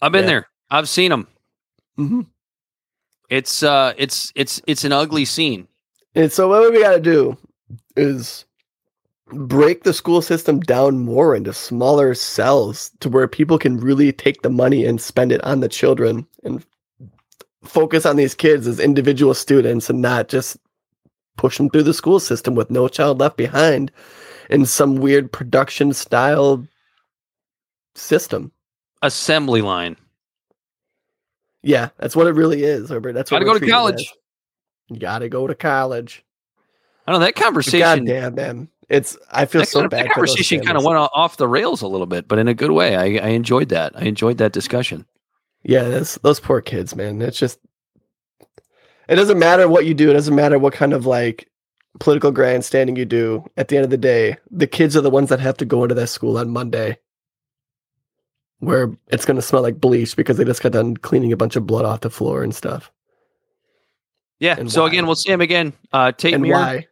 I've been Yeah. there. I've seen them. Mm-hmm. It's uh, it's it's it's an ugly scene. And so what we got to do is break the school system down more into smaller cells to where people can really take the money and spend it on the children and focus on these kids as individual students and not just push them through the school system with no child left behind in some weird production style system. Assembly line. Yeah, that's what it really is, Herbert. That's what Gotta go to college. You gotta go to college. I don't know that God conversation. damn, man. It's I feel That, so bad. that conversation kind of went off the rails a little bit, but in a good way. I, I enjoyed that. I enjoyed that discussion. Yeah, that's, those poor kids, man. It's just it doesn't matter what you do. It doesn't matter what kind of like political grandstanding you do. At the end of the day, the kids are the ones that have to go into that school on Monday, where it's going to smell like bleach because they just got done cleaning a bunch of blood off the floor and stuff. Yeah. And so why? again, we'll see him again. Uh, Tate and why?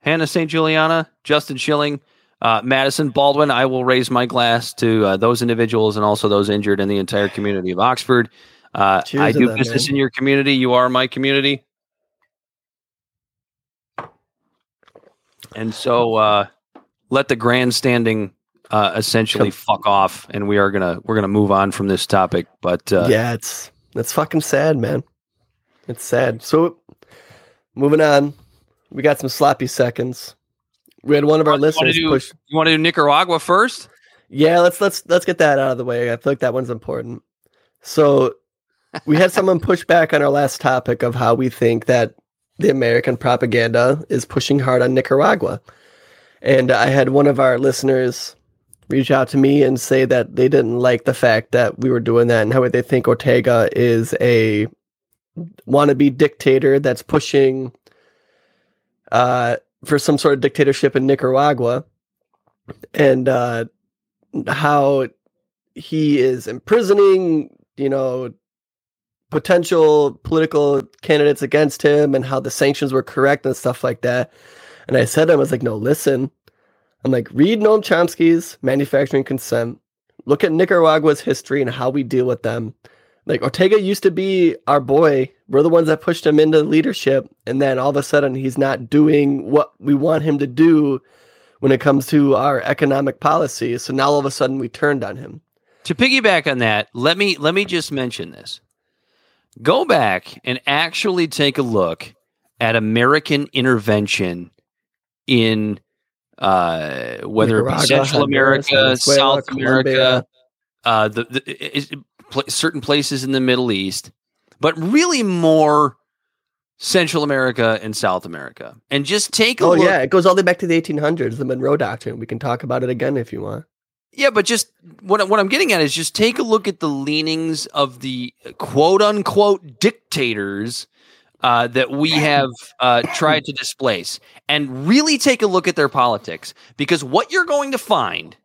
Hana St. Juliana, Justin Shilling, uh, Madisyn Baldwin. I will raise my glass to uh, those individuals and also those injured in the entire community of Oxford. Uh, I do them, business man. in your community. You are my community. And so uh, let the grandstanding uh, essentially fuck off, and we are gonna we're gonna move on from this topic. But uh, yeah, it's that's fucking sad, man. It's sad. So moving on, we got some sloppy seconds. We had one of our You listeners do- push. you want to do Nicaragua first? Yeah, let's let's let's get that out of the way. I feel like that one's important. So we had someone push back on our last topic of how we think that the American propaganda is pushing hard on Nicaragua. And I had one of our listeners reach out to me and say that they didn't like the fact that we were doing that and how they think Ortega is a wannabe dictator that's pushing uh, for some sort of dictatorship in Nicaragua, and uh, how he is imprisoning, you know, potential political candidates against him, and how the sanctions were correct and stuff like that. And I said to him, I was like, no, listen. I'm like, read Noam Chomsky's Manufacturing Consent. Look at Nicaragua's history and how we deal with them. Like Ortega used to be our boy. We're the ones that pushed him into leadership, and then all of a sudden he's not doing what we want him to do when it comes to our economic policy. So now all of a sudden we turned on him. To piggyback on that, let me let me just mention this. Go back and actually take a look at American intervention in uh, whether it be Central America, South. America, uh, the, the is, pl- certain places in the Middle East, but really more Central America and South America. And just take a look Oh look. yeah, it goes all the way back to the 1800s, the Monroe Doctrine. We can talk about it again if you want. Yeah, but just what what I'm getting at is just take a look at the leanings of the quote unquote dictators uh, that we have uh, tried to displace, and really take a look at their politics. Because what you're going to find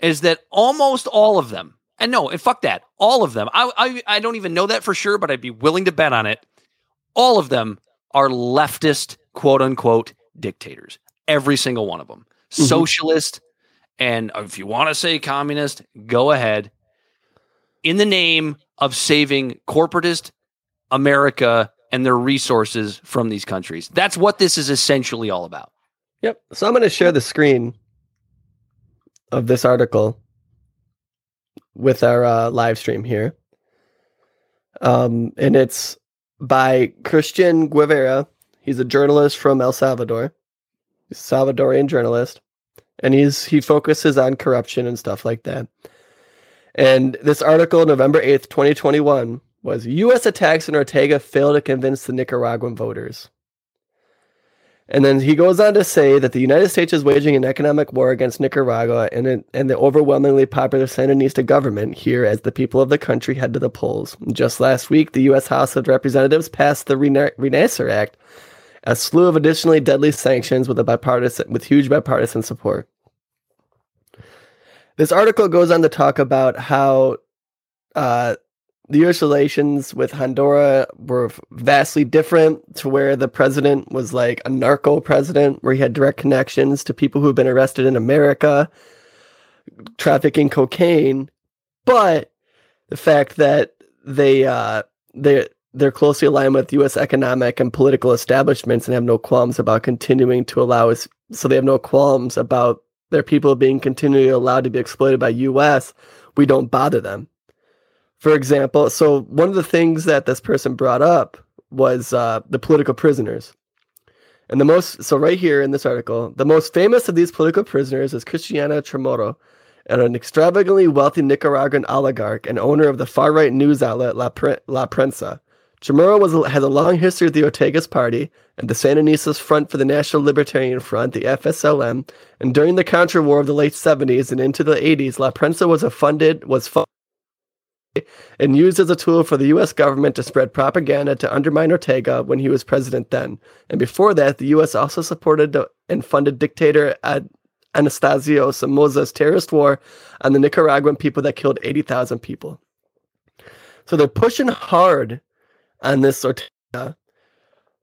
is that almost all of them, and no, and fuck that, all of them. I I, I don't even know that for sure, but I'd be willing to bet on it. All of them are leftist quote unquote dictators. Every single one of them, Mhm. socialist and if you want to say communist, go ahead. In the name of saving corporatist America and their resources from these countries. That's what this is essentially all about. Yep. So I'm going to share the screen of this article with our uh, live stream here. Um, and it's by Christian Guevara. He's a journalist from El Salvador, Salvadorian journalist, and he's he focuses on corruption and stuff like that. And this article, November 8th, 2021, was U.S. attacks on Ortega fail to convince the Nicaraguan voters. And then he goes on to say that the United States is waging an economic war against Nicaragua and, it- and the overwhelmingly popular Sandinista government here as the people of the country head to the polls. Just last week, the U.S. House of Representatives passed the Rena- Act, a slew of additionally deadly sanctions with a bipartisan with huge bipartisan support. This article goes on to talk about how uh, the U.S. relations with Honduras were vastly different to where the president was like a narco president, where he had direct connections to people who have been arrested in America, trafficking cocaine. But the fact that they uh, they they're closely aligned with U.S. economic and political establishments and have no qualms about continuing to allow us. So they have no qualms about their people being continually allowed to be exploited by U.S. We don't bother them for example, so one of the things that this person brought up was uh, the political prisoners. And the most, so right here in this article, the most famous of these political prisoners is Cristiana Chamorro, an extravagantly wealthy Nicaraguan oligarch and owner of the far right news outlet La, Pre- La Prensa. Chamorro was, has a long history with the Ortega's party and the Sandinistas Front for the National Libertarian Front, the FSLN, and during the Contra War of the late 70s and into the 80s, La Prensa was funded was funded and used as a tool for the U.S. government to spread propaganda to undermine Ortega when he was president then. And before that, the U.S. also supported and funded dictator Anastasio Somoza's terrorist war on the Nicaraguan people that killed 80,000 people. So they're pushing hard on this Ortega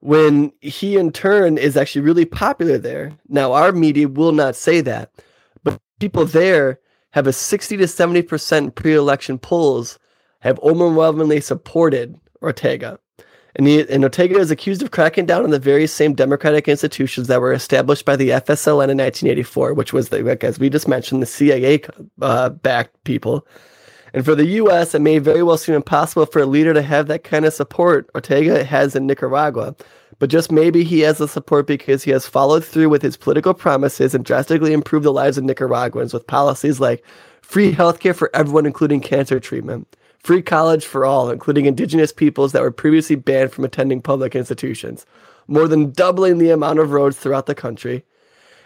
when he, in turn, is actually really popular there. Now, our media will not say that, but people there have a 60 to 70% pre-election polls have overwhelmingly supported Ortega. And, he, and Ortega is accused of cracking down on the very same democratic institutions that were established by the FSLN in 1984, which was, the, like, as we just mentioned, the CIA uh, backed people. And for the U.S., it may very well seem impossible for a leader to have that kind of support Ortega has in Nicaragua. But just maybe he has the support because he has followed through with his political promises and drastically improved the lives of Nicaraguans with policies like free healthcare for everyone, including cancer treatment, free college for all, including indigenous peoples that were previously banned from attending public institutions, more than doubling the amount of roads throughout the country,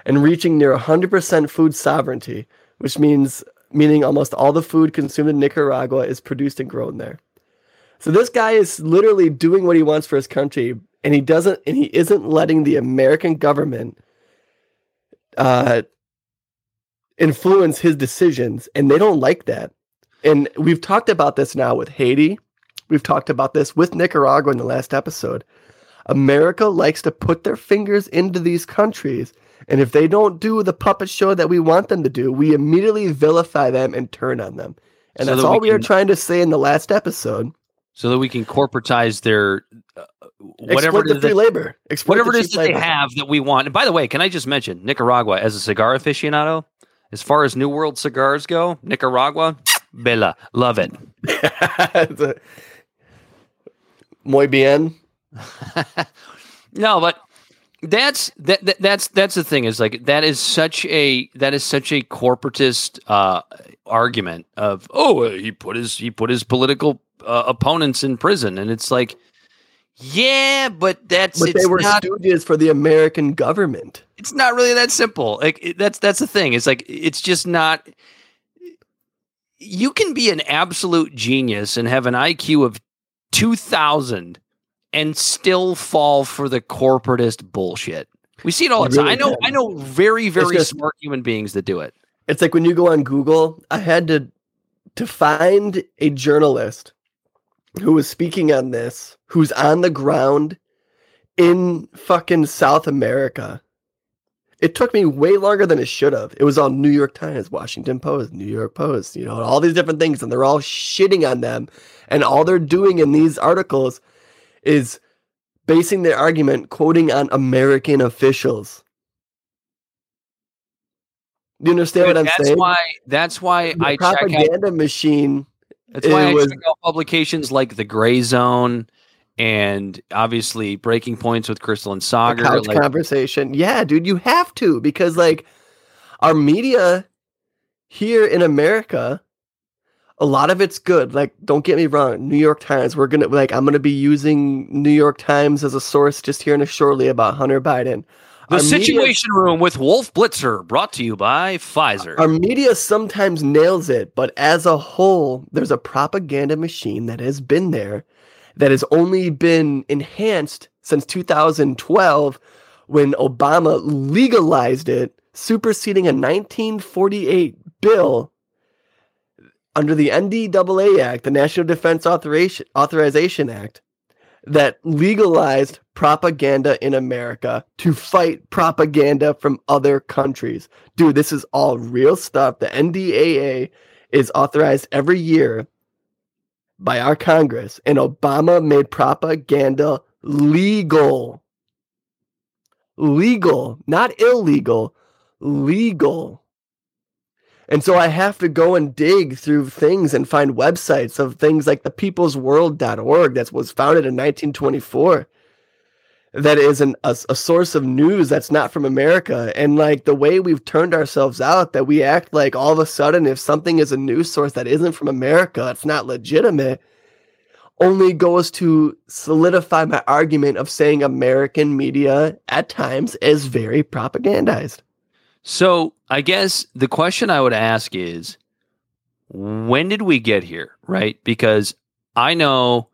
and reaching near 100% food sovereignty, which means meaning almost all the food consumed in Nicaragua is produced and grown there. So this guy is literally doing what he wants for his country, and he doesn't, and he isn't letting the American government uh, influence his decisions, and they don't like that. And we've talked about this now with Haiti. We've talked about this with Nicaragua in the last episode. America likes to put their fingers into these countries, and if they don't do the puppet show that we want them to do, we immediately vilify them and turn on them. And So that's that all we were can- trying to say in the last episode. so that we can corporatize their uh, whatever Exploit the free that, labor. Exploit whatever it is that they have that we want. And by the way, can I just mention Nicaragua as a cigar aficionado? As far as New World cigars go, Nicaragua, Bella, love it. A- Muy bien. no, but that's that, that that's that's the thing is like that is such a that is such a corporatist uh argument of oh he put his he put his political uh, opponents in prison. And it's like yeah but that's But they were not stooges for the American government. it's not really that simple. Like it, that's that's the thing. It's like it's just not you can be an absolute genius and have an IQ of 2000 and still fall for the corporatist bullshit. We see it all the time. really I know. I know very very just- smart human beings that do it. It's like when you go on Google, I had to to find a journalist who was speaking on this, who's on the ground in fucking South America. It took me way longer than it should have. It was on New York Times, Washington Post, New York Post, you know, all these different things, and they're all shitting on them. And all they're doing in these articles is basing their argument quoting on American officials. Do you understand what I'm that's saying? why that's why the I check out propaganda machine. that's why I was- check out publications like The Grayzone and obviously Breaking Points with Krystal and the Sagar. couch Like, conversation. Yeah, dude, you have to because like our media here in America, a lot of it's good. Like, don't get me wrong, New York Times. We're gonna like I'm gonna be using New York Times as a source just here in a shortly about Hunter Biden. the Our media- Situation Room with Wolf Blitzer, brought to you by Pfizer. Our media sometimes nails it, but as a whole, there's a propaganda machine that has been there that has only been enhanced since 2012 when Obama legalized it, superseding a 1948 bill under the NDAA Act, the National Defense Authorization, Authorization Act, that legalized propaganda in America to fight propaganda from other countries. Dude, this is all real stuff. The NDAA is authorized every year by our Congress, and Obama made propaganda legal. Legal, not illegal, legal. And so I have to go and dig through things and find websites of things like the peoplesworld.org that was founded in 1924 that is an, a, a source of news that's not from America. And like the way we've turned ourselves out, that we act like all of a sudden, if something is a news source that isn't from America, it's not legitimate, only goes to solidify my argument of saying American media at times is very propagandized. So I guess the question I would ask is, when did we get here? Right? Because I know,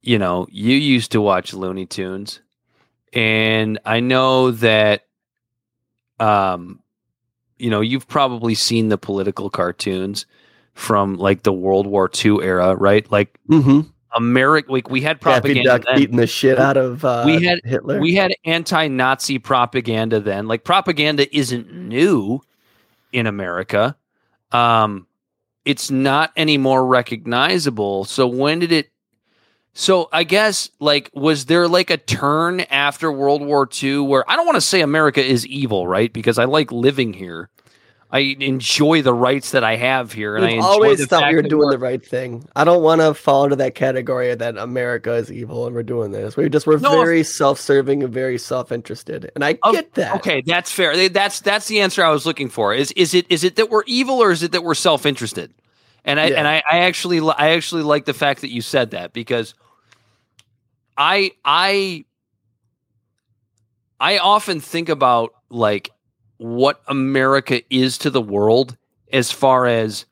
you know, you used to watch Looney Tunes, and I know that, um, you know, you've probably seen the political cartoons from like the World War II era, right? Like Mm-hmm. America, like we had propaganda. Beating the shit out of uh, We had- Hitler. We had anti-Nazi propaganda then. Like propaganda isn't new in America. Um, it's not any more recognizable. So when did it? So I guess like was there like a turn after World War II where I don't want to say America is evil, right? Because I like living here. I enjoy the rights that I have here, and I We've enjoy always thought we were doing the right thing. I don't want to fall into that category that America is evil and we're doing this. We just we're No, if- very self-serving and very self-interested, and I Of- get that. Okay, that's fair. That's that's the answer I was looking for. Is is it is it that we're evil or is it that we're self interested? And I Yeah. and I, I actually I actually like the fact that you said that because I I I often think about like what America is to the world as far as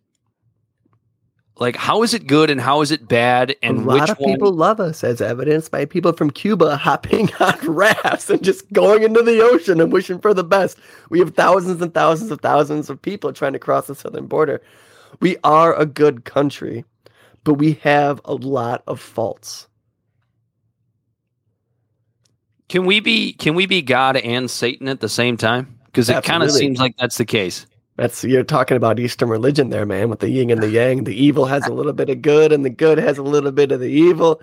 Like, how is it good and how is it bad? And a lot which of one? people love us, as evidenced by people from Cuba hopping on rafts and just going into the ocean and wishing for the best. We have thousands and thousands of thousands of people trying to cross the southern border. We are a good country, but we have a lot of faults. Can we be can we be God and Satan at the same time? Because it kind of seems like that's the case. That's you're talking about Eastern religion there, man, with the yin and the yang. The evil has a little bit of good, and the good has a little bit of the evil.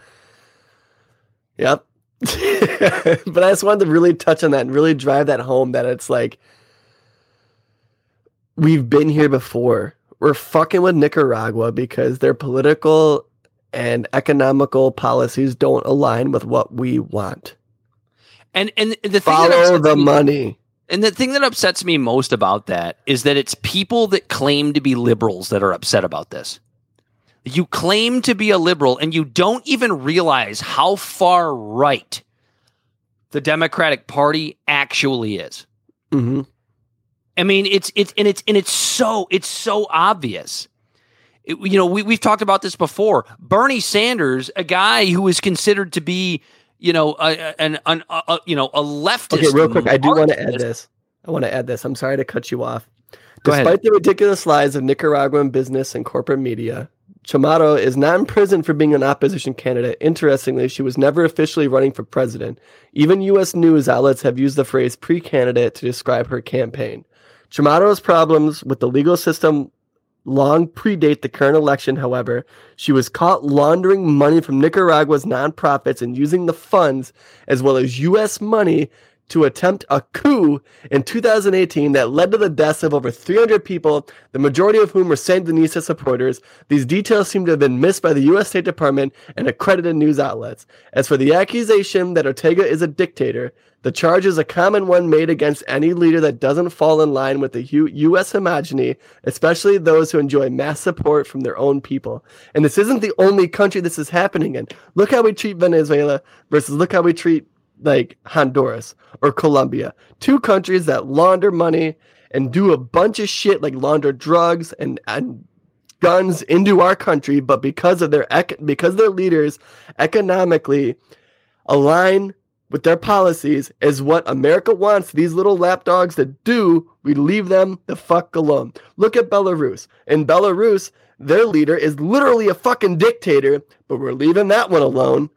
Yep. but I just wanted to really touch on that and really drive that home that it's like we've been here before. We're fucking with Nicaragua because their political and economical policies don't align with what we want. And and the thing that Follow the money. And the thing that upsets me most about that is that it's people that claim to be liberals that are upset about this. You claim to be a liberal and you don't even realize how far right the Democratic Party actually is. hmm I mean, it's it's and it's and it's so it's so obvious. It- you know, we we've talked about this before. Bernie Sanders, a guy who is considered to be, you know, a, a- an, an you know a leftist. Okay, real quick, I do want to add this. I want to add this. I'm sorry to cut you off. Go ahead. Despite the ridiculous lies of Nicaraguan business and corporate media, Chamorro is not in prison for being an opposition candidate. Interestingly, she was never officially running for president. Even U.S. news outlets have used the phrase pre candidate to describe her campaign. Chamorro's problems with the legal system long predate the current election, however. She was caught laundering money from Nicaragua's nonprofits and using the funds, as well as U.S. money, to attempt a coup in 2018 that led to the deaths of over 300 people, the majority of whom were Sandinista supporters. These details seem to have been missed by the U.S. State Department and accredited news outlets. As for the accusation that Ortega is a dictator, the charge is a common one made against any leader that doesn't fall in line with the U.S. homogeny, especially those who enjoy mass support from their own people. And this isn't the only country this is happening in. Look how we treat Venezuela versus look how we treat like Honduras or Colombia. Two countries that launder money and do a bunch of shit like launder drugs and, and guns into our country, but because of their ec- because their leaders economically align with their policies is what America wants these little lapdogs to do. We leave them the fuck alone. Look at Belarus. In Belarus, their leader is literally a fucking dictator, but we're leaving that one alone.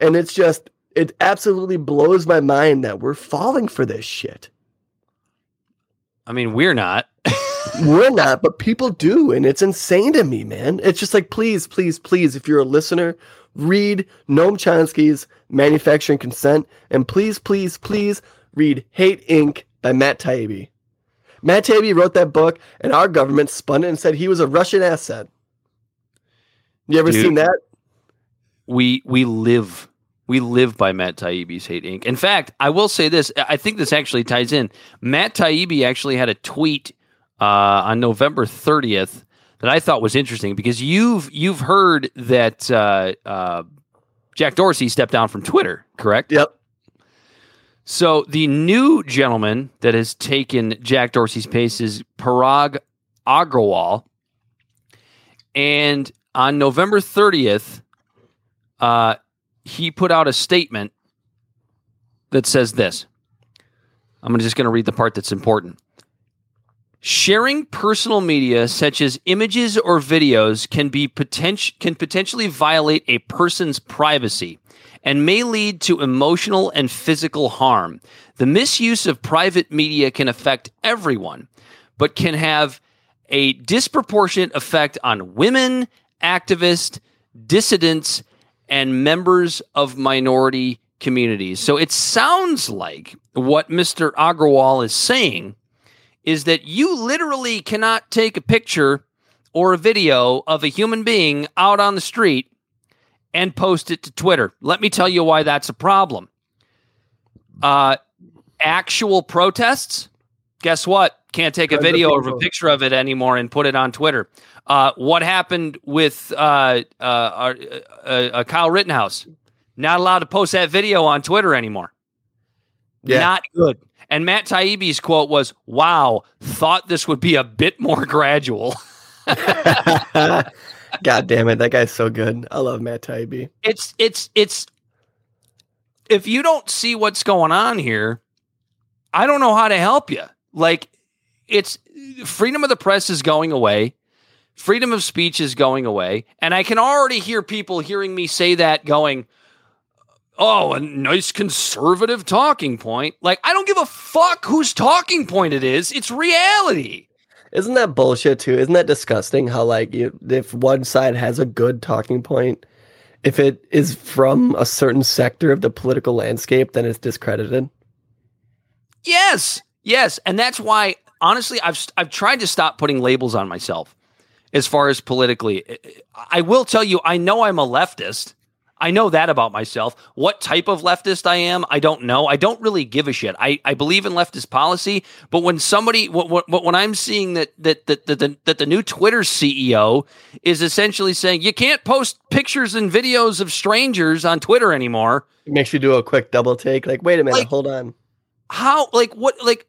And it's just, it absolutely blows my mind that we're falling for this shit. I mean, we're not. We're not, but people do. And it's insane to me, man. It's just like, please, please, please, if you're a listener, read Noam Chomsky's Manufacturing Consent. And please, please, please read Hate Inc. by Matt Taibbi. Matt Taibbi wrote that book, and our government spun it and said he was a Russian asset. You ever Dude. seen that? we we live we live by Matt Taibbi's Hate Inc. In fact, I will say this. I think this actually ties in. Matt Taibbi actually had a tweet uh, on November 30th that I thought was interesting because you've you've heard that uh, uh, Jack Dorsey stepped down from Twitter, correct? Yep. So the new gentleman that has taken Jack Dorsey's pace is Parag Agrawal. And on November 30th, uh, he put out a statement that says this. I'm just going to read the part that's important. Sharing personal media such as images or videos can be potential can potentially violate a person's privacy and may lead to emotional and physical harm. The misuse of private media can affect everyone, but can have a disproportionate effect on women, activists, dissidents, and members of minority communities. So it sounds like what Mr. Agrawal is saying is that you literally cannot take a picture or a video of a human being out on the street and post it to Twitter. Let me tell you why that's a problem. Uh, actual protests, guess what? Can't take a video or a picture of it anymore and put it on Twitter. Uh, what happened with uh, uh, our, uh, uh, Kyle Rittenhouse? Not allowed to post that video on Twitter anymore. Yeah. Not good. And Matt Taibbi's quote was, "Wow, thought this would be a bit more gradual." God damn it, that guy's so good. I love Matt Taibbi. It's it's it's if you don't see what's going on here, I don't know how to help you. Like it's freedom of the press is going away. Freedom of speech is going away. And I can already hear people hearing me say that going, Oh, a nice conservative talking point. Like, I don't give a fuck whose talking point it is. It's reality. Isn't that bullshit too? Isn't that disgusting? How like you, if one side has a good talking point, if it is from a certain sector of the political landscape, then it's discredited. Yes, yes, and that's why honestly, I've I've tried to stop putting labels on myself as far as politically. I will tell you, I know I'm a leftist. I know that about myself. What type of leftist I am, I don't know. I don't really give a shit. I, I believe in leftist policy, but when somebody when, when I'm seeing that that that that the, that the new Twitter CEO is essentially saying you can't post pictures and videos of strangers on Twitter anymore, it makes you do a quick double take. Like, wait a minute, like, hold on. How like what like?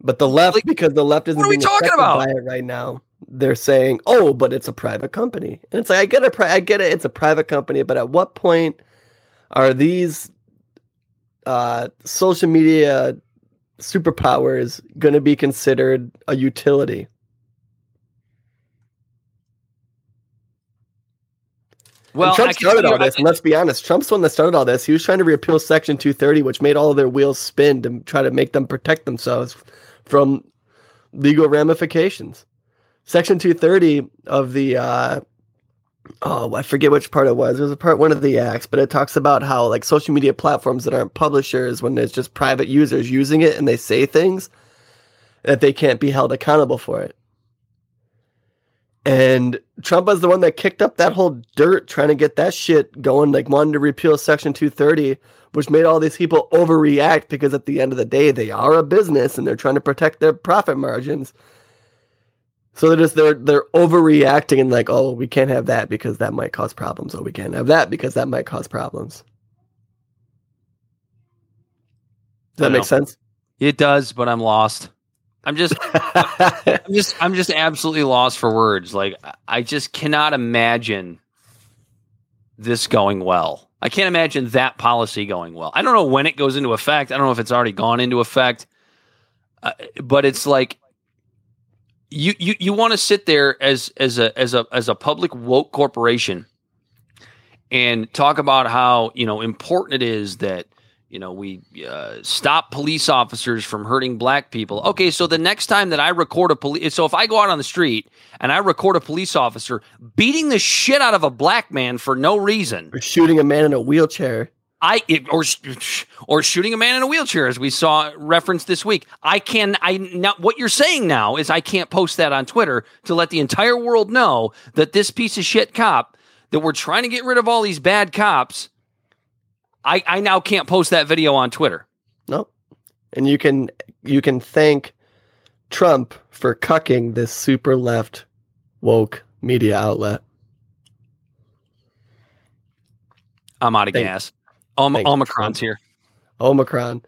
But the left, like, because the left isn't what are we talking about right now they're saying, "Oh, but it's a private company." And it's like I get it, I get it, it's a private company, but at what point are these uh, social media superpowers going to be considered a utility? Well, and Trump started all this, and let's be honest, Trump's the one that started all this. He was trying to repeal Section 230, which made all of their wheels spin to try to make them protect themselves from legal ramifications. Section 230 of the uh, oh, I forget which part it was. It was a part one of the acts, but it talks about how like social media platforms that aren't publishers, when there's just private users using it and they say things, that they can't be held accountable for it. And Trump was the one that kicked up that whole dirt trying to get that shit going, like wanting to repeal Section 230, which made all these people overreact because at the end of the day, they are a business and they're trying to protect their profit margins. So they're just they're they're overreacting and like, oh, we can't have that because that might cause problems. Oh, we can't have that because that might cause problems. Does that make sense? It does, but I'm lost. I'm just I'm just I'm just absolutely lost for words. Like I just cannot imagine this going well. I can't imagine that policy going well. I don't know when it goes into effect. I don't know if it's already gone into effect. Uh, but it's like you you you want to sit there as as a as a as a public woke corporation and talk about how you know important it is that you know we uh, stop police officers from hurting black people. Okay so the next time that i record a police so if i go out on the street and i record a police officer beating the shit out of a black man for no reason or shooting a man in a wheelchair I or or shooting a man in a wheelchair, as we saw referenced this week. I can I now what you're saying now is I can't post that on Twitter to let the entire world know that this piece of shit cop that we're trying to get rid of all these bad cops. I I now can't post that video on Twitter. Nope. And you can you can thank Trump for cucking this super left woke media outlet. I'm out of Thank- gas. Om- Omicron's here. Omicron.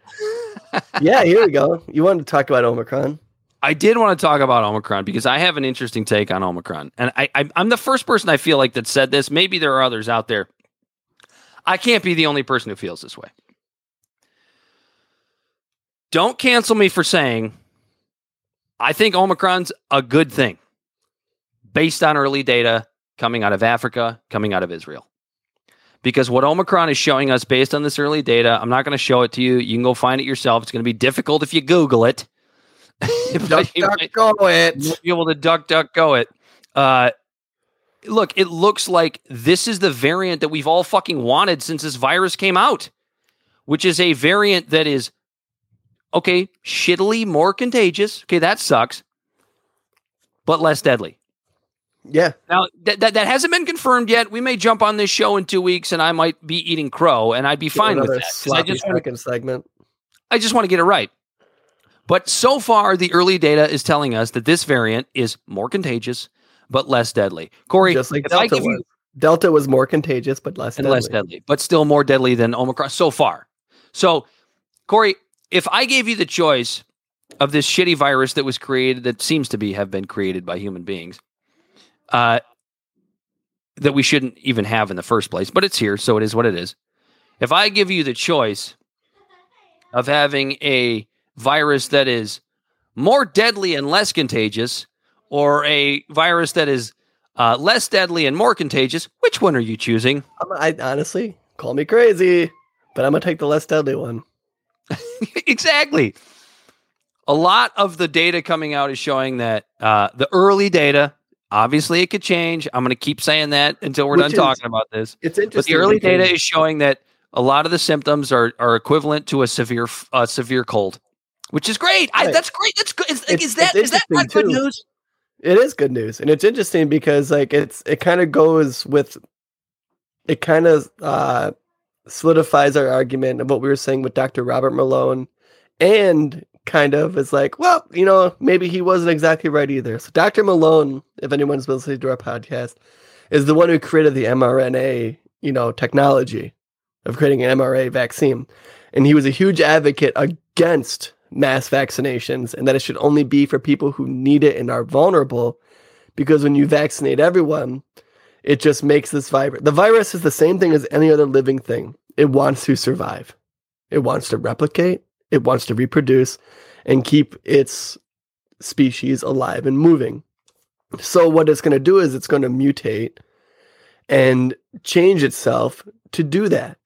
yeah, here we go. You wanted to talk about Omicron. I did want to talk about Omicron because I have an interesting take on Omicron. And I, I, I'm the first person I feel like that said this. Maybe there are others out there. I can't be the only person who feels this way. Don't cancel me for saying I think Omicron's a good thing based on early data coming out of Africa, coming out of Israel because what Omicron is showing us based on this early data, I'm not going to show it to you. You can go find it yourself. It's going to be difficult if you Google it. duck, duck, go it. You'll be able to duck, duck, go it. Uh, look, it looks like this is the variant that we've all fucking wanted since this virus came out, which is a variant that is, okay, shittily more contagious. Okay, that sucks, but less deadly. Yeah. Now that, that that hasn't been confirmed yet. We may jump on this show in two weeks, and I might be eating crow, and I'd be fine with that. I just want to, segment. I just want to get it right. But so far, the early data is telling us that this variant is more contagious but less deadly. Corey, just like Delta was. You, Delta was more contagious but less and deadly. less deadly, but still more deadly than Omicron so far. So, Corey, if I gave you the choice of this shitty virus that was created, that seems to be have been created by human beings, uh, that we shouldn't even have in the first place, but it's here, so it is what it is. If I give you the choice of having a virus that is more deadly and less contagious, or a virus that is uh, less deadly and more contagious, which one are you choosing? I'm, I honestly call me crazy, but I'm gonna take the less deadly one. exactly. A lot of the data coming out is showing that uh, the early data, obviously, it could change. I'm going to keep saying that until we're Which done is- talking about this. It's interesting. But the early data is showing that a lot of the symptoms are are equivalent to a severe uh, severe cold, which is great. I, that's great. That's good. Is, It's- is that that not interesting, good too. news? It is good news, and it's interesting because like it's it kind of goes with it kind of uh solidifies our argument of what we were saying with Dr. Robert Malone and kind of is like, well, you know, maybe he wasn't exactly right either. So Dr. Malone, if anyone's listening to our podcast, is the one who created the mRNA, you know, technology of creating an mRNA vaccine. And he was a huge advocate against mass vaccinations and that it should only be for people who need it and are vulnerable because when you vaccinate everyone, it just makes this virus. The virus is the same thing as any other living thing. It wants to survive. It wants to replicate. It wants to reproduce and keep its species alive and moving. So what it's going to do is it's going to mutate and change itself to do that.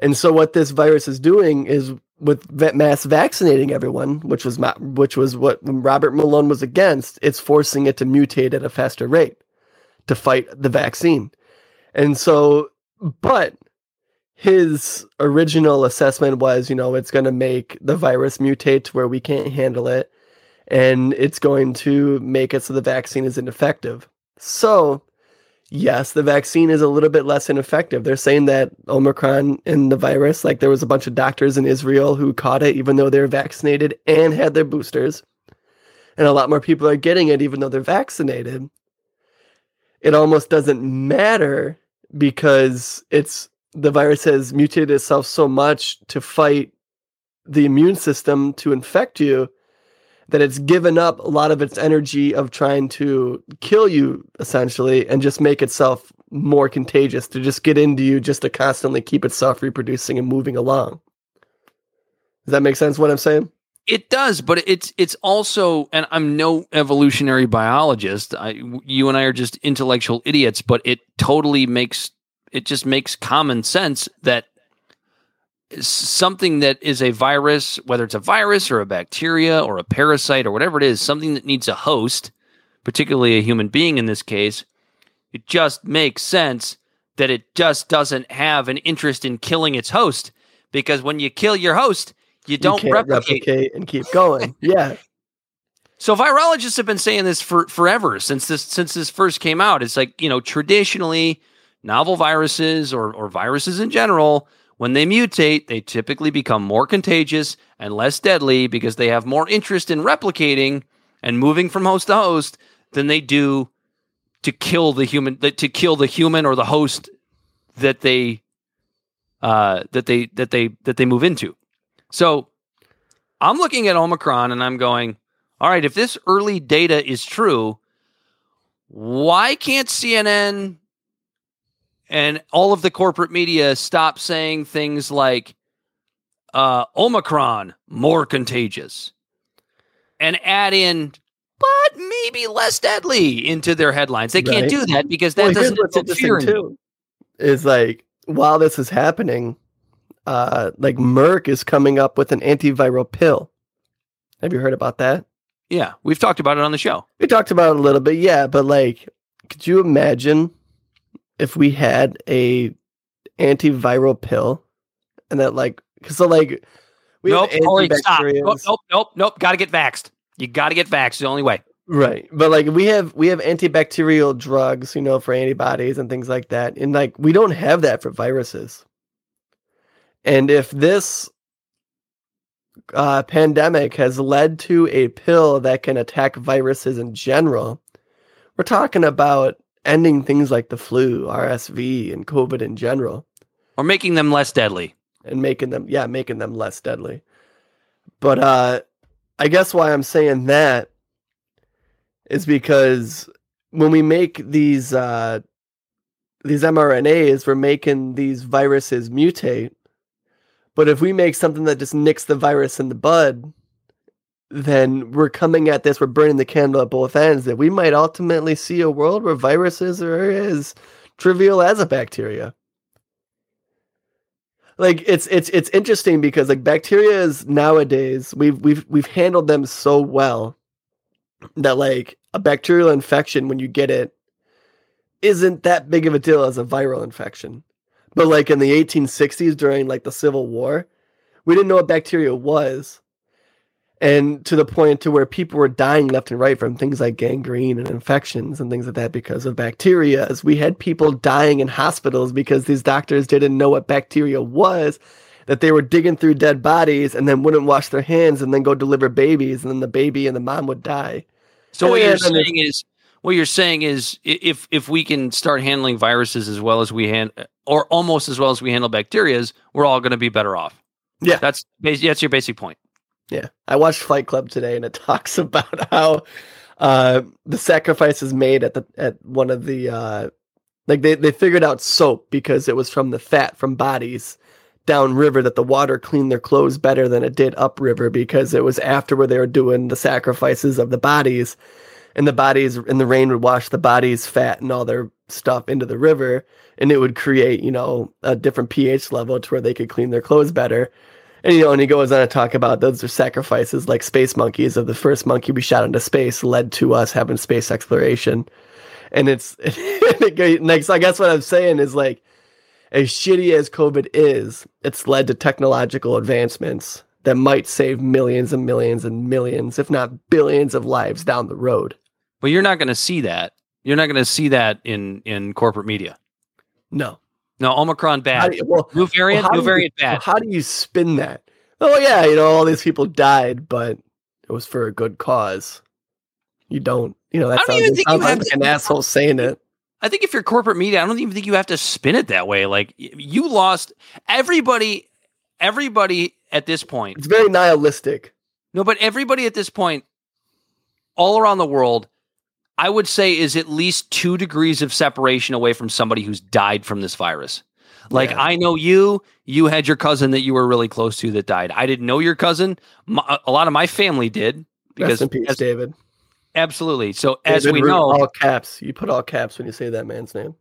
And so what this virus is doing is with mass vaccinating everyone, which was ma- which was what Robert Malone was against, it's forcing it to mutate at a faster rate to fight the vaccine. And so but his original assessment was, you know, it's going to make the virus mutate to where we can't handle it and it's going to make it so the vaccine is ineffective. So, yes, the vaccine is a little bit less ineffective. They're saying that Omicron and the virus, like there was a bunch of doctors in Israel who caught it even though they were vaccinated and had their boosters. And a lot more people are getting it even though they're vaccinated. It almost doesn't matter because it's the virus has mutated itself so much to fight the immune system to infect you that it's given up a lot of its energy of trying to kill you essentially and just make itself more contagious to just get into you just to constantly keep itself reproducing and moving along. Does that make sense what I'm saying? It does, but it's it's also, and I'm no evolutionary biologist. I, you and I are just intellectual idiots, but it totally makes it just makes common sense that something that is a virus, whether it's a virus or a bacteria or a parasite or whatever it is, something that needs a host, particularly a human being in this case, it just makes sense that it just doesn't have an interest in killing its host because when you kill your host, you don't you can't replicate. and keep going. yeah. So virologists have been saying this for forever since this since this first came out. It's like, you know, traditionally novel viruses or or viruses in general, when they mutate, they typically become more contagious and less deadly because they have more interest in replicating and moving from host to host than they do to kill the human to kill the human or the host that they uh that they that they that they move into. So I'm looking at Omicron and I'm going, all right, if this early data is true, why can't CNN and all of the corporate media stop saying things like uh, Omicron more contagious and add in, but maybe less deadly into their headlines? They can't Right. do that because that Well, doesn't what's interfere. too. Is like while this is happening, uh, like Merck is coming up with an antiviral pill. Have you heard about that? Yeah, we've talked about it on the show. We talked about it a little bit, yeah, but like, could you imagine if we had a antiviral pill and that like, cause so like, we nope, have Corey, stop. Nope, nope, nope, nope. Got to get vaxxed. You got to get vaxxed. It's the only way. Right. But like we have we have antibacterial drugs, you know, for antibodies and things like that. And like we don't have that for viruses. And if this uh, pandemic has led to a pill that can attack viruses in general, we're talking about ending things like the flu, RSV, and COVID in general, Or making them less deadly. and making them, yeah, making them less deadly. But uh, I guess why I'm saying that is because when we make these uh, these mRNAs we're making these viruses mutate. But if we make something that just nicks the virus in the bud, then we're coming at this, we're burning the candle at both ends. That we might ultimately see a world where viruses are as trivial as a bacteria. Like it's it's it's interesting because like bacteria is nowadays we've we've we've handled them so well that like a bacterial infection when you get it isn't that big of a deal as a viral infection. But like in the 1860s during like the Civil War, we didn't know what bacteria was. And to the point to where people were dying left and right from things like gangrene and infections and things like that because of bacteria. As we had people dying in hospitals because these doctors didn't know what bacteria was, that they were digging through dead bodies and then wouldn't wash their hands and then go deliver babies and then the baby and the mom would die. So what you're saying is what you're saying is if if we can start handling viruses as well as we hand or almost as well as we handle bacterias, we're all going to be better off. Yeah. That's that's your basic point. Yeah, I watched Fight Club today, and it talks about how uh, the sacrifices made at the at one of the uh, like they they figured out soap because it was from the fat from bodies downriver that the water cleaned their clothes better than it did upriver because it was after where they were doing the sacrifices of the bodies, and the bodies and the rain would wash the bodies fat and all their stuff into the river, and it would create you know a different pH level to where they could clean their clothes better. And you know, and he goes on to talk about those are sacrifices like space monkeys of the first monkey we shot into space led to us having space exploration. And it's next. so I guess what I'm saying is like as shitty as COVID is, it's led to technological advancements that might save millions and millions and millions, if not billions of lives down the road. But you're not going to see that. You're not going to see that in in corporate media. No. No, Omicron bad. you- well, New variant, how new do you- variant well, bad. how do you spin that? Oh yeah, you know, all these people died, but it was for a good cause. You don't, you know, that I don't sounds, even think sounds like to- an asshole saying it. I think if you're corporate media, I don't even think you have to spin it that way. Like you lost everybody everybody at this point It's very nihilistic. No, but everybody at this point, all around the world, I would say is at least two degrees of separation away from somebody who's died from this virus. Like Yeah. I know you, you had your cousin that you were really close to that died. I didn't know your cousin. My, a lot of my family did because Rest in peace, as- David. absolutely. So as we Root, know, all caps. You put all caps when you say that man's name.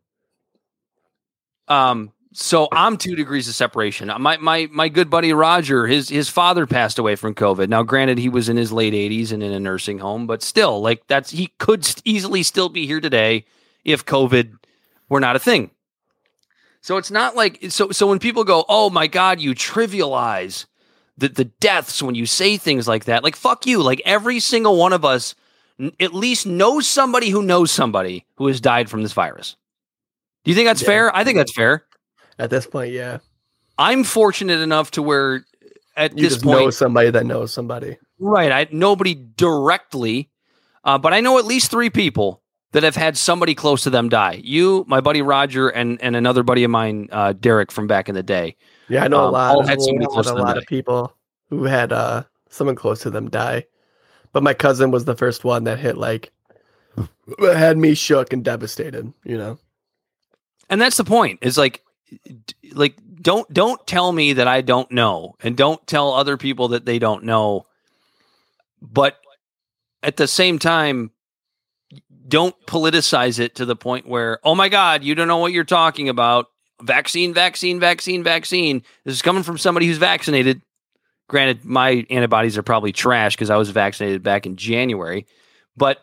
Um, so I'm two degrees of separation. My my my good buddy Roger, his his father passed away from COVID. Now, granted, he was in his late 80s and in a nursing home, but still, like that's he could easily still be here today if COVID were not a thing. So it's not like so so when people go, "Oh my God," you trivialize the the deaths when you say things like that. Like fuck you. Like every single one of us n- at least knows somebody who knows somebody who has died from this virus. Do you think that's Yeah. fair? I think that's fair. At this point, yeah. I'm fortunate enough to where at You this just know point, somebody that knows somebody. right? I nobody directly, uh, but I know at least three people that have had somebody close to them die. You, my buddy Roger, and and another buddy of mine, uh, Derek from back in the day. Yeah, I know a Um, lot. all of- had somebody a close to a lot die. of people who had uh someone close to them die. But my cousin was the first one that hit like had me shook and devastated. You know. And that's the point. Is like, like don't don't tell me that I don't know, and don't tell other people that they don't know. But at the same time, don't politicize it to the point where, oh my God, you don't know what you're talking about. Vaccine, vaccine, vaccine, vaccine. This is coming from somebody who's vaccinated. Granted, my antibodies are probably trash because I was vaccinated back in January. But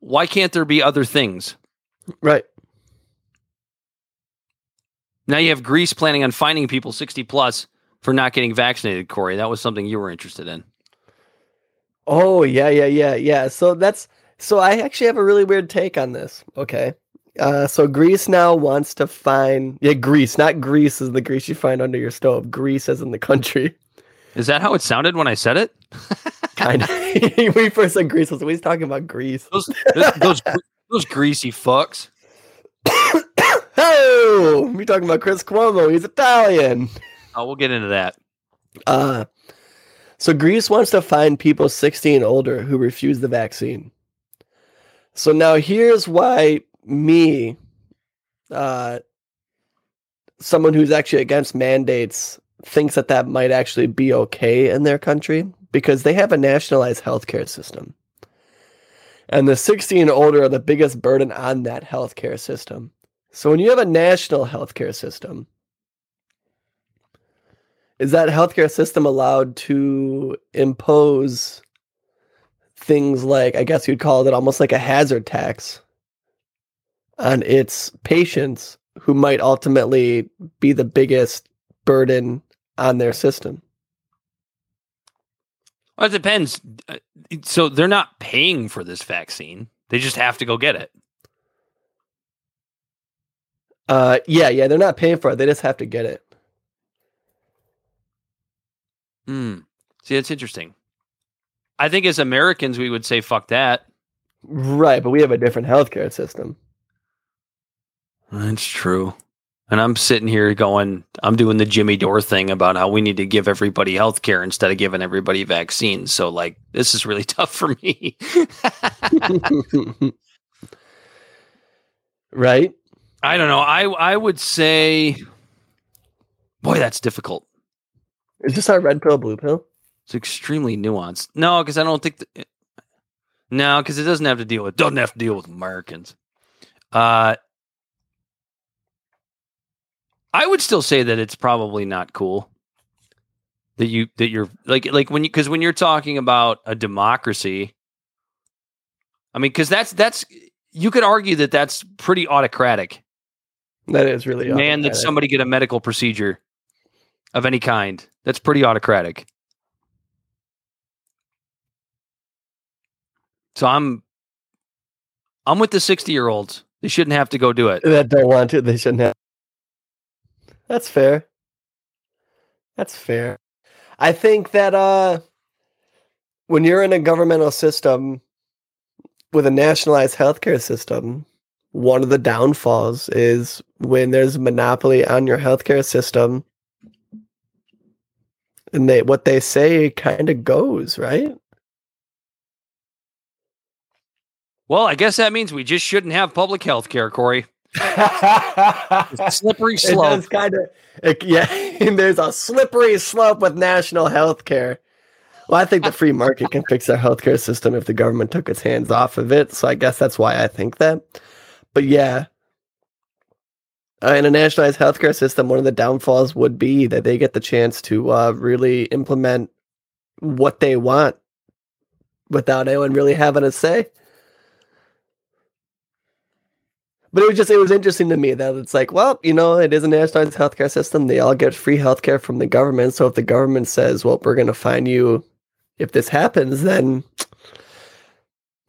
why can't there be other things? Right. Now you have Greece planning on finding people 60 plus for not getting vaccinated, Corey. That was something you were interested in. Oh yeah, yeah, yeah, yeah. So that's so I actually have a really weird take on this. Okay. Uh, so Greece now wants to find yeah Greece, not Greece is the Greece you find under your stove. Greece as in the country. Is that how it sounded when I said it? Kind of. we first said Greece. I was he's talking about Greece. Those those, those greasy fucks. oh, we talking about Chris Cuomo. He's Italian. Oh, we'll get into that. Uh, so Greece wants to find people 60 and older who refuse the vaccine. So now here's why me, uh, someone who's actually against mandates thinks that that might actually be okay in their country because they have a nationalized healthcare system. And the 60 and older are the biggest burden on that healthcare system. So when you have a national healthcare system, is that healthcare system allowed to impose things like, I guess you'd call it almost like a hazard tax on its patients who might ultimately be the biggest burden on their system? Well, it depends. Uh, So they're not paying for this vaccine; they just have to go get it. Uh, yeah, yeah, they're not paying for it. They just have to get it. Hmm. See, it's interesting. I think as Americans, we would say "fuck that." Right, but we have a different healthcare system. That's true. And I'm sitting here going, I'm doing the Jimmy Dore thing about how we need to give everybody health care instead of giving everybody vaccines. So, like, this is really tough for me. right? I don't know. I I would say, boy, that's difficult. Is this our red pill, blue pill? It's extremely nuanced. No, because I don't think. The, no, because it doesn't have to deal with doesn't have to deal with Americans. Uh, I would still say that it's probably not cool that you that you're like like when you because when you're talking about a democracy, I mean, because that's that's you could argue that that's pretty autocratic. That is really Man, that somebody get a medical procedure of any kind. That's pretty autocratic. So I'm I'm with the 60 year olds. They shouldn't have to go do it. that don't want to. They shouldn't have. That's fair. That's fair. I think that uh, when you're in a governmental system with a nationalized healthcare system, one of the downfalls is when there's a monopoly on your healthcare system, and they what they say kind of goes right. Well, I guess that means we just shouldn't have public health care, Corey. Slippery slope. kind of, yeah. There's a slippery slope with national health care. Well, I think the free market can fix our healthcare system if the government took its hands off of it. So I guess that's why I think that. But yeah, uh, in a nationalized healthcare system, one of the downfalls would be that they get the chance to uh, really implement what they want without anyone really having a say. But it was just it was interesting to me that it's like, well, you know, it is a nationalized healthcare system. They all get free healthcare from the government. So if the government says, well, we're gonna fine you if this happens, then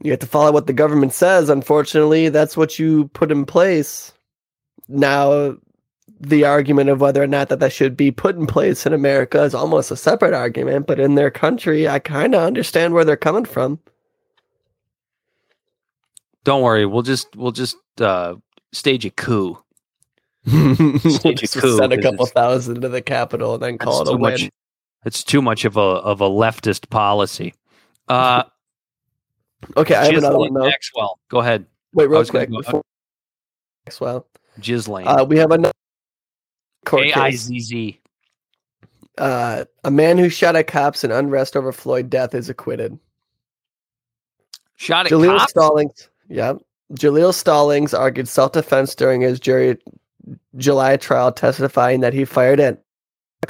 you have to follow what the government says. Unfortunately, that's what you put in place. Now the argument of whether or not that that should be put in place in America is almost a separate argument, but in their country, I kind of understand where they're coming from. Don't worry, we'll just we'll just uh, stage a coup. Send a couple thousand to the Capitol and then call it a too win. much. It's too much of a of a leftist policy. Uh, Okay, I have another one though. Maxwell, go ahead. Wait, real was quick. go- Maxwell, Ghislaine. uh, we have another court A I case. Z Z. Uh, a man who shot at cops in unrest over Floyd death is acquitted. Shot at Jaleel cops. Stallings, yeah. Jaleel Stallings argued self-defense during his jury July trial, testifying that he fired at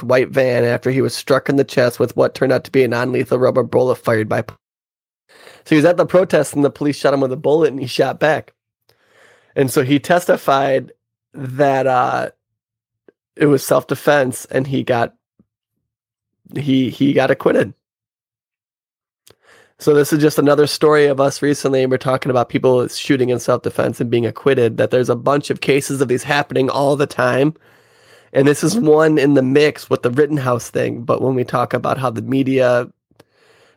white van after he was struck in the chest with what turned out to be a non-lethal rubber bullet fired by. So he was at the protest, and the police shot him with a bullet, and he shot back. And so he testified that uh, it was self-defense, and he got he he got acquitted. So this is just another story of us recently. and We're talking about people shooting in self-defense and being acquitted. That there's a bunch of cases of these happening all the time, and this is one in the mix with the Rittenhouse thing. But when we talk about how the media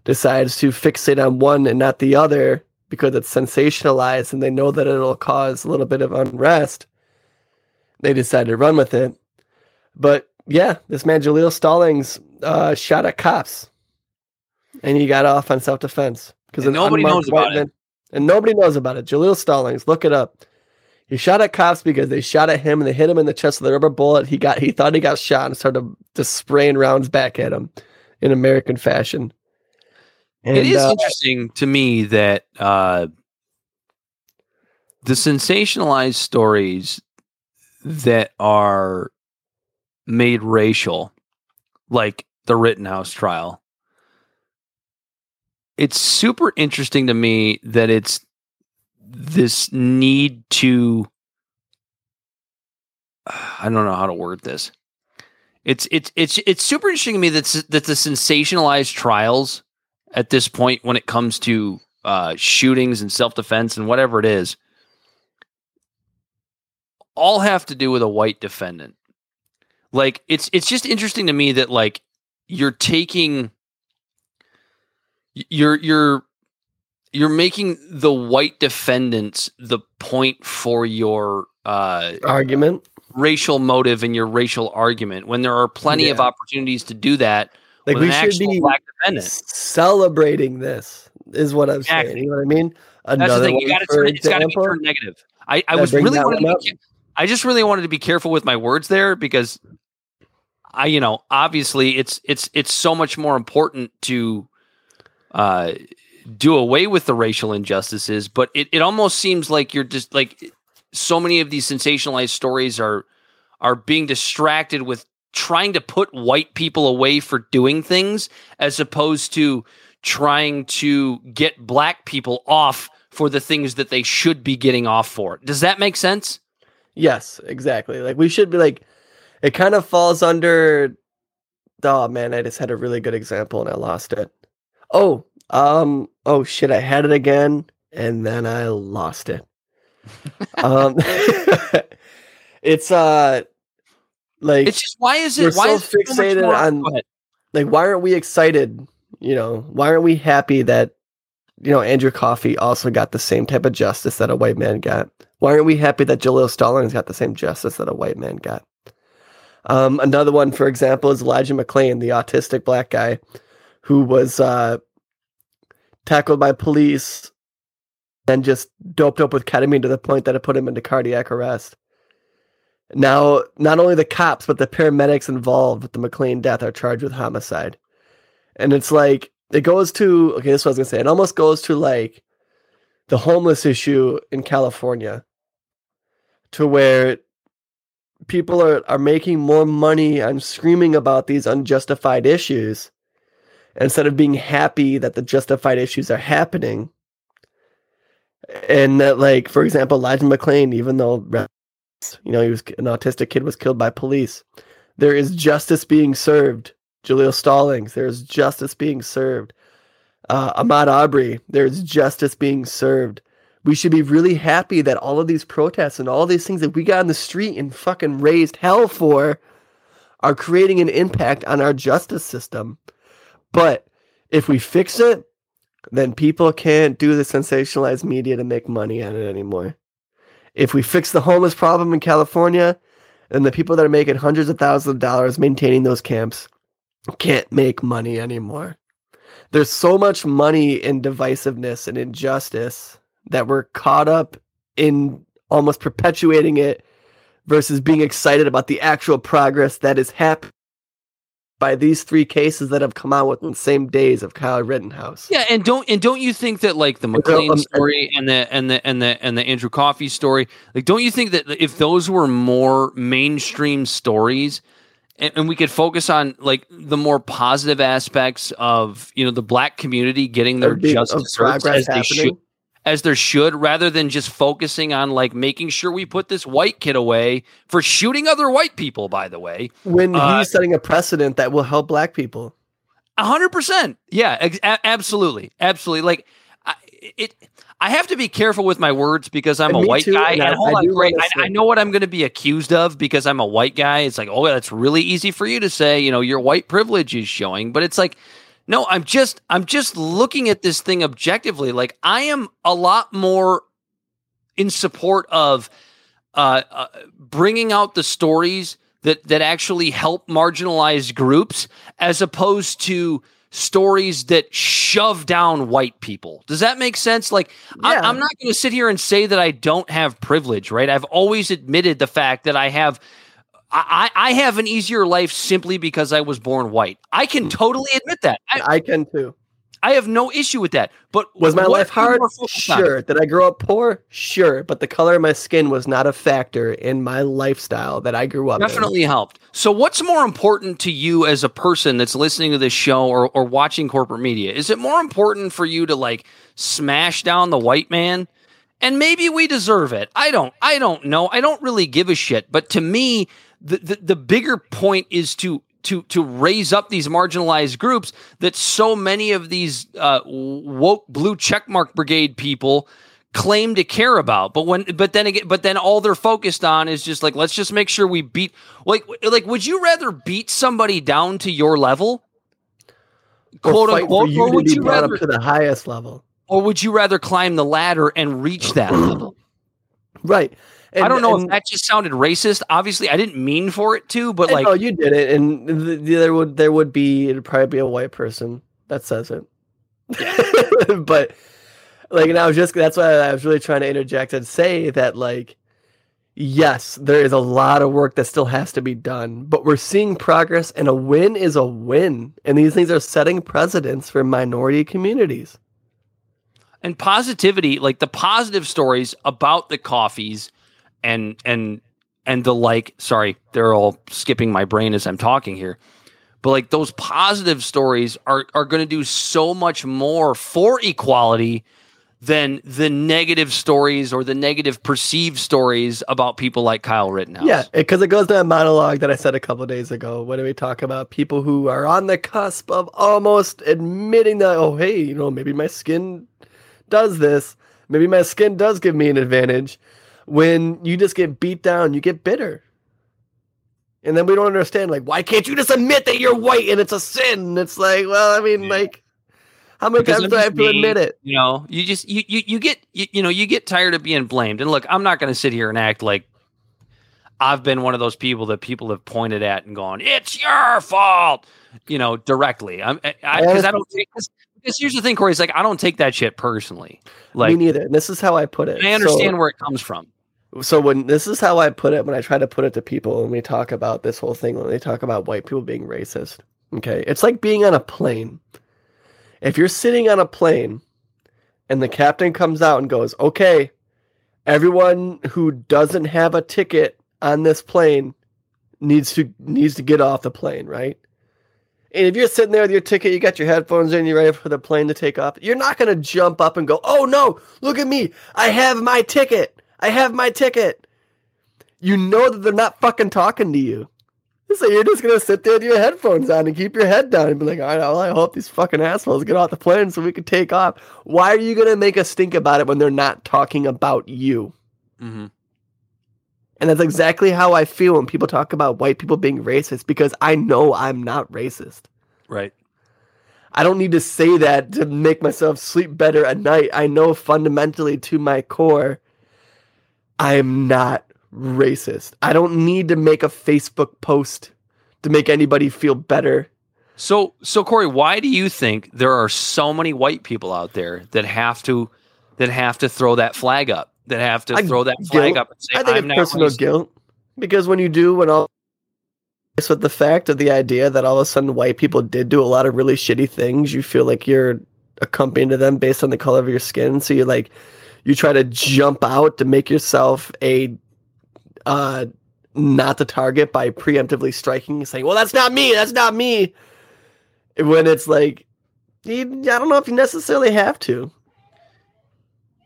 decides to fixate on one and not the other because it's sensationalized and they know that it'll cause a little bit of unrest, they decide to run with it. But yeah, this man Jaleel Stallings uh, shot at cops and he got off on self defense because nobody knows about it. and nobody knows about it. Jaleel Stallings, look it up. He shot at cops because they shot at him and they hit him in the chest with a rubber bullet. He got he thought he got shot and started just spraying rounds back at him in American fashion. It is uh, interesting to me that uh, the sensationalized stories that are made racial, like the Rittenhouse trial, it's super interesting to me that it's this need to I don't know how to word this. It's it's it's it's super interesting to me that that the sensationalized trials at this point when it comes to uh, shootings and self defense and whatever it is, all have to do with a white defendant. Like it's it's just interesting to me that like you're taking you're you're you're making the white defendants the point for your uh, argument. racial motive in your racial argument when there are plenty of opportunities to do that Like we should be black defendant. celebrating this is what I'm Exactly. saying. You know what I mean? That's the Another thing. You got to turn it. It's got to be turned negative. I, I was really wanted to be, I just really wanted to be careful with my words there because I, you know, obviously it's it's it's so much more important to uh do away with the racial injustices, but it, it almost seems like you're just like so many of these sensationalized stories are are being distracted with trying to put white people away for doing things as opposed to trying to get black people off for the things that they should be getting off for. Does that make sense? Yes, exactly. Like we should be like it kind of falls under oh man, I just had a really good example and I lost it. Oh, um oh shit, I had it again and then I lost it. um it's uh like It's just why is it why so is it so fixated on- like why aren't we excited you know? Why aren't we happy that you know andrew coffee also got the same type of justice that a white man got? Why aren't we happy that jaleel stallings got the same justice that a white man got? Um, another one for example is elijah mcclain the autistic black guy who was uh, tackled by police and just doped up with ketamine to the point that it put him into cardiac arrest now, not only the cops, but the paramedics involved with the McClain death are charged with homicide. And it's like, it goes to, okay, this is what I was going to say. It almost goes to like the homeless issue in California, to where people are, are making more money on screaming about these unjustified issues instead of being happy that the justified issues are happening. And that, like, for example, Elijah McClain, even though you know, he was an autistic kid was killed by police. There is justice being served. Jaleel Stallings, there's justice being served. Uh, Ahmaud Arbery, there's justice being served. We should be really happy that all of these protests and all these things that we got in the street and fucking raised hell for are creating an impact on our justice system. But if we fix it, then people can't do the sensationalized media to make money on it anymore if we fix the homeless problem in California, then the people that are making hundreds of thousands of dollars maintaining those camps can't make money anymore. There's so much money in divisiveness and injustice that we're caught up in almost perpetuating it versus being excited about the actual progress that is happening by these three cases that have come out within the same days of Kyle Rittenhouse. Yeah, and don't and don't you think that like the McClain um, story and the and the and the and the Andrew Coffee story, like don't you think that if those were more mainstream stories, and, and we could focus on like the more positive aspects of you know the black community getting their justice as they should happening. As there should, rather than just focusing on like making sure we put this white kid away for shooting other white people. By the way, When Uh, he's setting a precedent that will help black people. A hundred percent. Yeah, ex- absolutely, absolutely. Like I, it. I have to be careful with my words because I'm And a white too, guy. and And, I- hold I on, great. I, I know what I'm going to be accused of because I'm a white guy. It's like, oh, that's really easy for you to say. You know, your white privilege is showing, but it's like, no, I'm just, I'm just looking at this thing objectively. Like, I am a lot more in support of uh, uh, bringing out the stories that that actually help marginalized groups, as opposed to stories that shove down white people. Does that make sense? Like, I, Yeah. I'm not going to sit here and say that I don't have privilege, right? I've always admitted the fact that I have. I, I have an easier life simply because I was born white. I can mm. totally admit that. I, I can too. I have no issue with that. But Was my life hard? on? Sure. Did I grow up poor? Sure. But the color of my skin was not a factor in my lifestyle that I grew up in. Definitely helped. So, what's more important to you as a person that's listening to this show or, or watching corporate media? Is it more important for you to like smash down the white man? And maybe we deserve it. I don't. I don't know. I don't really give a shit. But to me, the the, the bigger point is to to to raise up these marginalized groups that so many of these uh, woke blue checkmark brigade people claim to care about but when but then again but then all they're focused on is just like let's just make sure we beat like like would you rather beat somebody down to your level Or quote unquote you or would you rather to the highest level. or would you rather climb the ladder and reach that level Right. I don't know and- if that just sounded racist obviously i didn't mean for it to but like no, you did it, and th- there would there would be it'd probably be a white person that says it. but like, and I was just that's why I was really trying to interject and say that like, yes, there is a lot of work that still has to be done, but we're seeing progress, and a win is a win, and these things are setting precedents for minority communities. and positivity like the positive stories about the coffees and and and the like sorry they're all skipping my brain as i'm talking here but like those positive stories are are going to do so much more for equality than the negative stories or the negative perceived stories about people like Kyle Rittenhouse. Yeah, because it goes to that monologue that I said a couple days ago. When do we talk about people who are on the cusp of almost admitting that, oh, hey, you know, maybe my skin does this. Maybe my skin does give me an advantage. When you just get beat down, you get bitter. And then we don't understand, like, why can't you just admit that you're white and it's a sin? It's like, well, I mean, Yeah. like, how many Because times do I have to admit it? You know, you just you you, you get you, you know you get tired of being blamed. And look, I'm not going to sit here and act like I've been one of those people that people have pointed at and gone, "It's your fault," you know, directly. I'm because I, I don't take this. Because here's the thing, Corey. It's like I don't take that shit personally. Like Me neither. And this is how I put it. I So- understand where it comes from. So when this is how I put it when I try to put it to people when we talk about this whole thing when they talk about white people being racist. Okay, it's like being on a plane. If you're sitting on a plane and the captain comes out and goes, "Okay, everyone who doesn't have a ticket on this plane needs to needs to get off the plane, right?" And if you're sitting there with your ticket, you got your headphones in, you're ready for the plane to take off, you're not going to jump up and go, "Oh no, look at me. I have my ticket. I have my ticket." You know that they're not fucking talking to you. So you're just gonna sit there with your headphones on and keep your head down and be like, all right, well, I hope these fucking assholes get off the plane so we can take off. Why are you gonna make a stink about it when they're not talking about you? Mm-hmm. And that's exactly how I feel when people talk about white people being racist because I know I'm not racist. Right. I don't need to say that to make myself sleep better at night. I know fundamentally to my core, I'm not racist. I don't need to make a Facebook post to make anybody feel better. So, so Corey, why do you think there are so many white people out there that have to that have to throw that flag up, that have to I- throw that flag guilt. up and say, I think "I'm it's personal racist." guilt because when you do, when all with the fact of the idea that all of a sudden white people did do a lot of really shitty things, you feel like you're accompanying to them based on the color of your skin. So you're like you try to jump out to make yourself a uh not the target by preemptively striking, saying, "Well, that's not me. That's not me." When it's like, you, I don't know if you necessarily have to.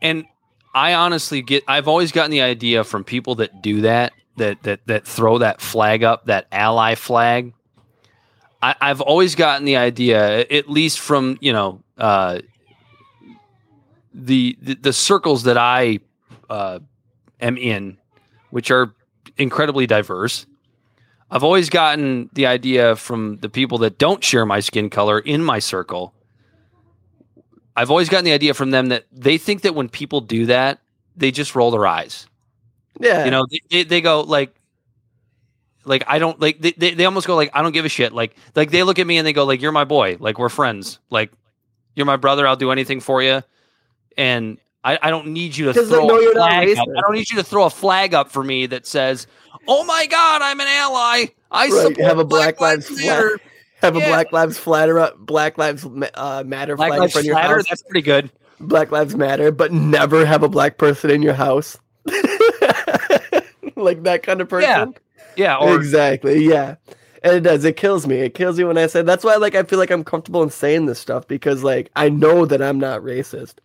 And I honestly get I've always gotten the idea from people that do that, that that that throw that flag up, that ally flag. I, I've always gotten the idea, at least from, you know, uh the the, the circles that I uh am in, which are incredibly diverse. I've always gotten the idea from the people that don't share my skin color in my circle. I've always gotten the idea from them that they think that when people do that, they just roll their eyes. Yeah, You know, they, they, they go like, like I don't like they, they, they almost go like I don't give a shit. Like like they look at me and they go like you're my boy. Like we're friends. Like you're my brother. I'll do anything for you. And I, I don't need you to throw a flag up. I don't need you to throw a flag up for me that says, "Oh my God, I'm an ally. I Right, have a Black Lives Matter." Have a Black Lives Flatter up, Black Lives uh, Matter Black flag in Lives of your Matter. house. That's pretty good. Black Lives Matter, but never have a black person in your house. like that kind of person. Yeah. Or exactly. Yeah. And it does. It kills me. It kills me when I say that's why like I feel like I'm comfortable in saying this stuff because like I know that I'm not racist.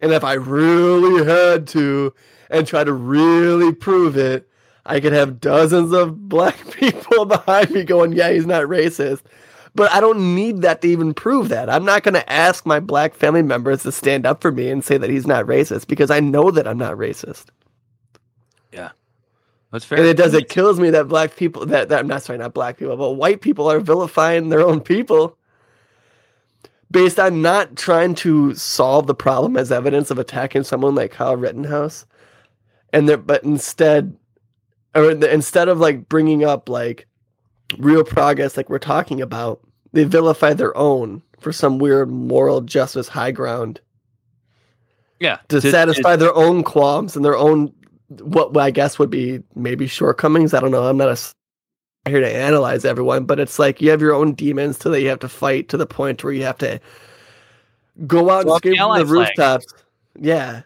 And if I really had to and try to really prove it, I could have dozens of black people behind me going, "Yeah, he's not racist." But I don't need that to even prove that. I'm not going to ask my black family members to stand up for me and say that he's not racist because I know that I'm not racist. Yeah. That's fair. And it does. It kills me that black people that, that I'm not sorry, not black people, but white people are vilifying their own people based on not trying to solve the problem as evidence of attacking someone like Kyle Rittenhouse, and they but instead, or the, instead of like bringing up like real progress, like we're talking about, they vilify their own for some weird moral justice high ground yeah. to satisfy their own qualms and their own what I guess would be maybe shortcomings. I don't know. I'm not a here to analyze everyone, but it's like you have your own demons so that you have to fight to the point where you have to go out Throw and scream from the flag. rooftops. Yeah.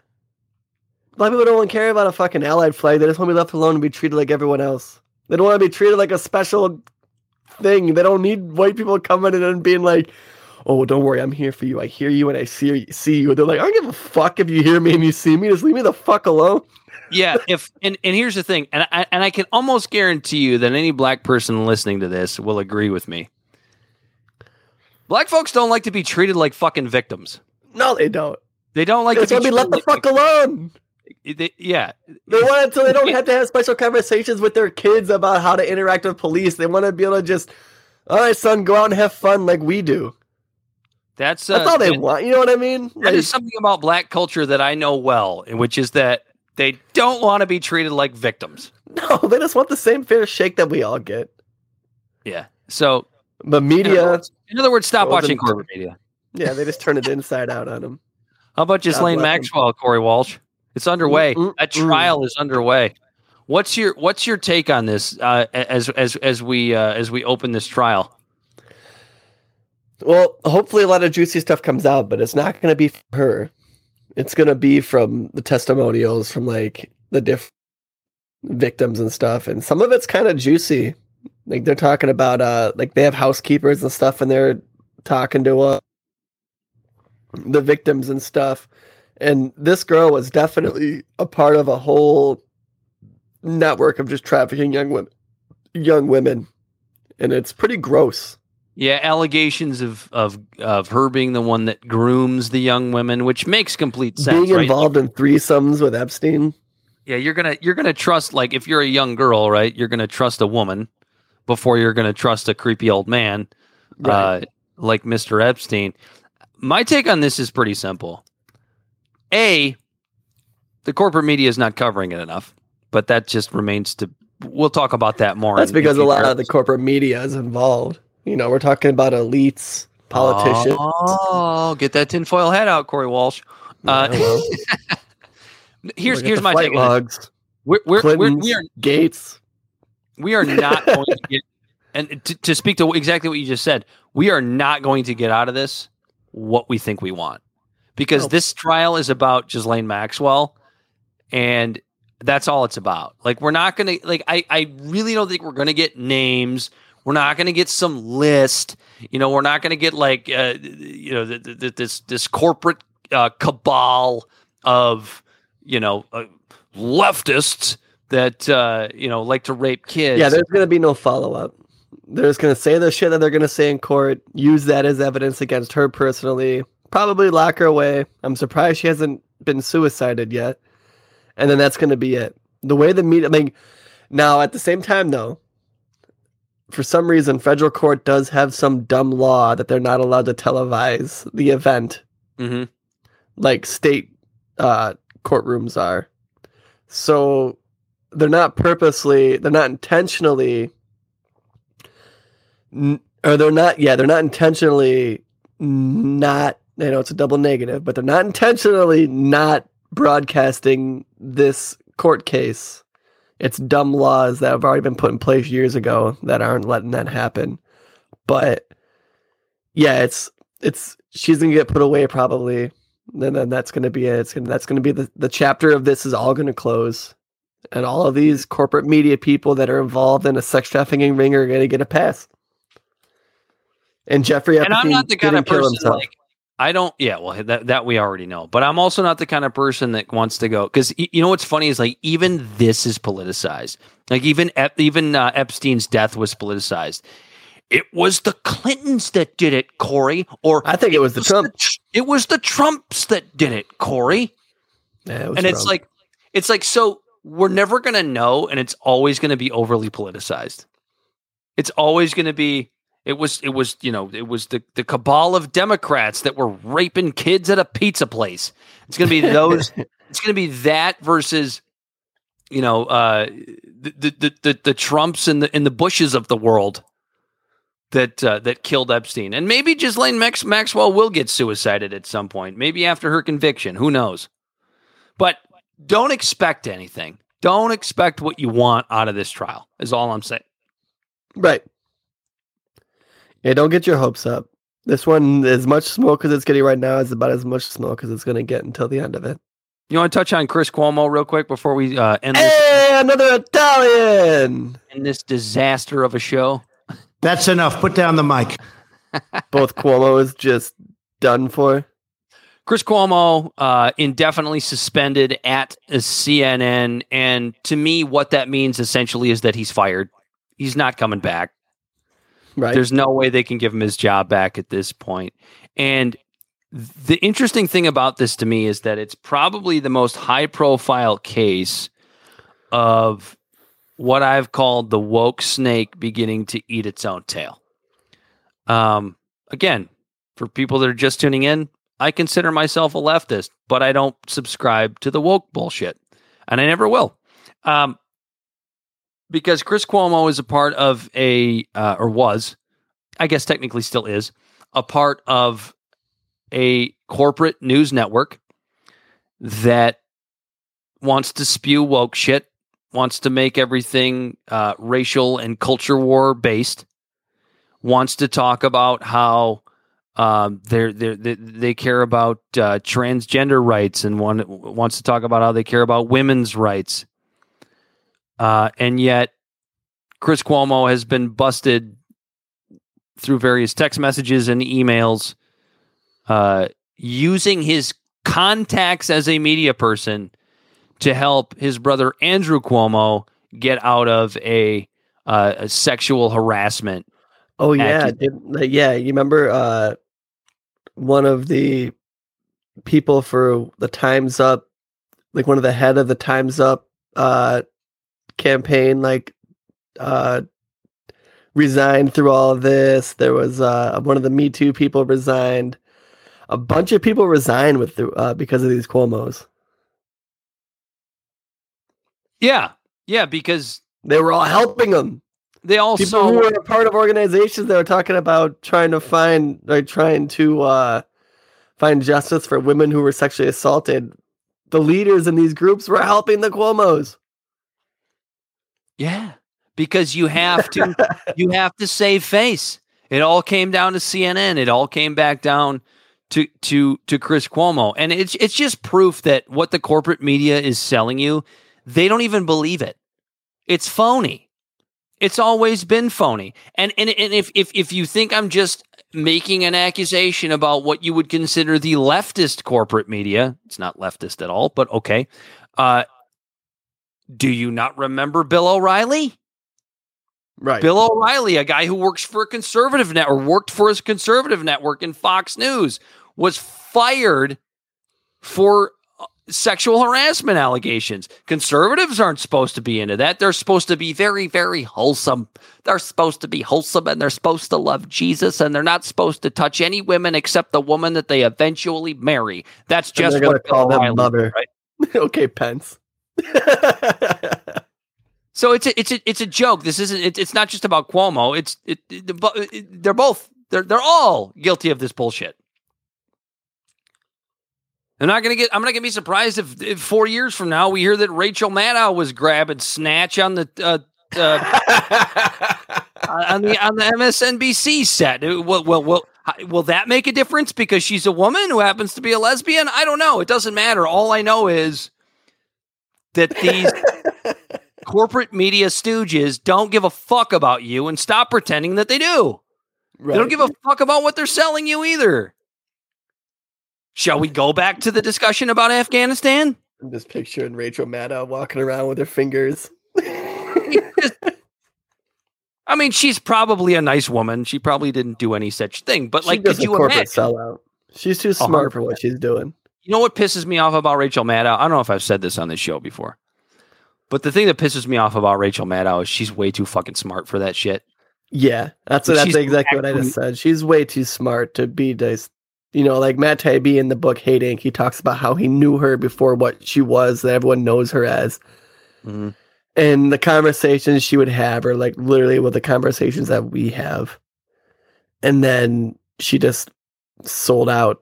Black people don't care about a fucking allied flag. They just want to be left alone and be treated like everyone else. They don't want to be treated like a special thing. They don't need white people coming in and being like, "Oh, don't worry, I'm here for you. I hear you and I see see you." They're like, "I don't give a fuck if you hear me and you see me. Just leave me the fuck alone." Yeah if and, and here's the thing and I, and I can almost guarantee you that any black person listening to this will agree with me black folks don't like to be treated like fucking victims No, they don't. they don't like They to be be left the treated fuck alone. they- yeah They want it so they don't have to have special conversations with their kids about how to interact with police. They want to be able to just, all right, son, go out and have fun like we do. that's uh, That's all they and want. You know what I mean? that Like, is something about black culture that i know well and which is that they don't want to be treated like victims no, they just want the same fair shake that we all get. yeah so But in other media, words, in other words stop watching corporate media yeah, they just turn it inside out on them. How about Ghislaine. Maxwell, Corey Walsh? It's underway. Mm, mm, that mm. trial is underway. What's your What's your take on this uh, as as as we uh, as we open this trial? Well, hopefully a lot of juicy stuff comes out, but it's not going to be from her. It's going to be from the testimonials from like the different victims and stuff, and some of it's kind of juicy. Like they're talking about uh like they have housekeepers and stuff, and they're talking to uh the victims and stuff. And this girl was definitely a part of a whole network of just trafficking young women, young women, and it's pretty gross. Yeah, allegations of of of her being the one that grooms the young women, which makes complete sense. Being right? involved in threesomes with Epstein. Yeah, you're gonna you're gonna trust like if you're a young girl, right? You're gonna trust a woman before you're gonna trust a creepy old man uh, like Mr. Epstein. My take on this is pretty simple. A, the corporate media is not covering it enough, but that just remains to. We'll talk about that more. That's because a lot of the corporate media is involved. You know, we're talking about elites, politicians. Oh, get that tinfoil hat out, Corey Walsh. Uh, here's here's my take. logs. We're, we're, we're, we are Gates. we are not going to get and to, to speak to exactly what you just said we are not going to get out of this what we think we want because No. this trial is about Ghislaine Maxwell and that's all it's about like we're not going to like I, I really don't think we're going to get names we're not going to get some list you know we're not going to get like uh, you know th- th- th- this this corporate uh, cabal of you know uh, leftists that uh, you know like to rape kids Yeah, there's going to be no follow up. They're just going to say the shit that they're going to say in court, use that as evidence against her personally, probably lock her away. I'm surprised she hasn't been suicided yet. And then that's going to be it. The way the media, like, now at the same time, though, for some reason, federal court does have some dumb law that they're not allowed to televise the event hmm like state uh, courtrooms are. So they're not purposely, they're not intentionally n- or they're not. Yeah, they're not intentionally not. You know, it's a double negative, but they're not intentionally not broadcasting this court case. It's dumb laws that have already been put in place years ago that aren't letting that happen. But yeah, it's it's she's gonna get put away probably. And then that's gonna be it. It's gonna that's gonna be the, the chapter of this is all gonna close. And all of these corporate media people that are involved in a sex trafficking ring are gonna get a pass. And Jeffrey and I'm Epstein not the kind of person like I don't. Yeah, well, that that we already know. But I'm also not the kind of person that wants to go because you know what's funny is like even this is politicized. Like even Ep- even uh, Epstein's death was politicized. It was the Clintons that did it, Corey. Or I think it was the Trump. it was the Trumps that did it, Corey. Yeah, it and it's Trump. like it's like so we're never going to know and it's always going to be overly politicized it's always going to be it was it was you know it was the the cabal of democrats that were raping kids at a pizza place it's going to be those it's going to be that versus you know uh the the the, the trumps and the in the bushes of the world that uh, that killed Epstein, and maybe Ghislaine Max- Maxwell will get suicided at some point, maybe after her conviction. Who knows? But don't expect anything. Don't expect what you want out of this trial. Is all I'm saying. Right. Yeah, don't get your hopes up. This one, as much smoke as it's getting right now, is about as much smoke as it's going to get until the end of it. You want to touch on Chris Cuomo real quick before we uh, end this, Hey, another Italian! in this disaster of a show? That's enough. Put down the mic. Both Cuomo is just done for. Chris Cuomo uh, indefinitely suspended at CNN, and to me, what that means essentially is that he's fired. He's not coming back. Right. There's no way they can give him his job back at this point. And the interesting thing about this to me is that it's probably the most high profile case of what I've called the woke snake beginning to eat its own tail. Um, again, for people that are just tuning in, I consider myself a leftist, but I don't subscribe to the woke bullshit, and I never will. Um, because Chris Cuomo is a part of a, uh, or was, I guess technically still is, a part of a corporate news network that wants to spew woke shit, wants to make everything uh, racial and culture war based, wants to talk about how um, they're, they're, they they care about uh, transgender rights and one wants to talk about how they care about women's rights. Uh, and yet, Chris Cuomo has been busted through various text messages and emails uh, using his contacts as a media person to help his brother Andrew Cuomo get out of a, uh, a sexual harassment. Oh yeah, did, yeah. You remember uh, one of the people for the Times Up, like one of the head of the Times Up uh, campaign, like uh, resigned through all this. There was uh, one of the Me Too people resigned. A bunch of people resigned with the, uh, because of these Cuomo's. Yeah, yeah, because They were all helping them. they people also who were a part of organizations that were talking about trying to find like trying to uh find justice for women who were sexually assaulted the leaders in these groups were helping the cuomos Yeah, because you have to you have to save face. It all came down to CNN. It all came back down to to to Chris Cuomo, and it's it's just proof that what the corporate media is selling you, they don't even believe it. It's phony. It's always been phony. And and and if if if you think I'm just making an accusation about what you would consider the leftist corporate media, it's not leftist at all, but okay. Uh, do you not remember Bill O'Reilly? right Bill O'Reilly, a guy who works for a conservative net or worked for his conservative network in Fox News, was fired for uh, sexual harassment allegations. Conservatives aren't supposed to be into that. They're supposed to be very, very wholesome. They're supposed to be wholesome and they're supposed to love Jesus and they're not supposed to touch any women except the woman that they eventually marry. That's just what call them mother. right? okay pence So it's a, it's a, it's a joke. This isn't. It, it's not just about Cuomo. It's it, it, They're both. They're they're all guilty of this bullshit. I'm not gonna get. I'm not gonna be surprised if, if four years from now we hear that Rachel Maddow was grabbing snatch on the uh, uh, on the on the MSNBC set. Will, will, will that make a difference because she's a woman who happens to be a lesbian? I don't know. It doesn't matter. All I know is that these corporate media stooges don't give a fuck about you and stop pretending that they do. They don't give a fuck about what they're selling you either. Shall we go back to the discussion about Afghanistan? I'm just picturing Rachel Maddow walking around with her fingers. I mean, she's probably a nice woman. She probably didn't do any such thing. But like, She's could you imagine? sellout. She's too smart for what she's doing. You know what pisses me off about Rachel Maddow? I don't know if I've said this on this show before, but the thing that pisses me off about Rachel Maddow is she's way too fucking smart for that shit. Yeah, that's that's exactly what I just said. She's way too smart to be this. You know, like Matt Taibbi in the book Hate Inc. He talks about how he knew her before what she was that everyone knows her as, Mhm. and the conversations she would have are like literally what the conversations that we have, and then she just sold out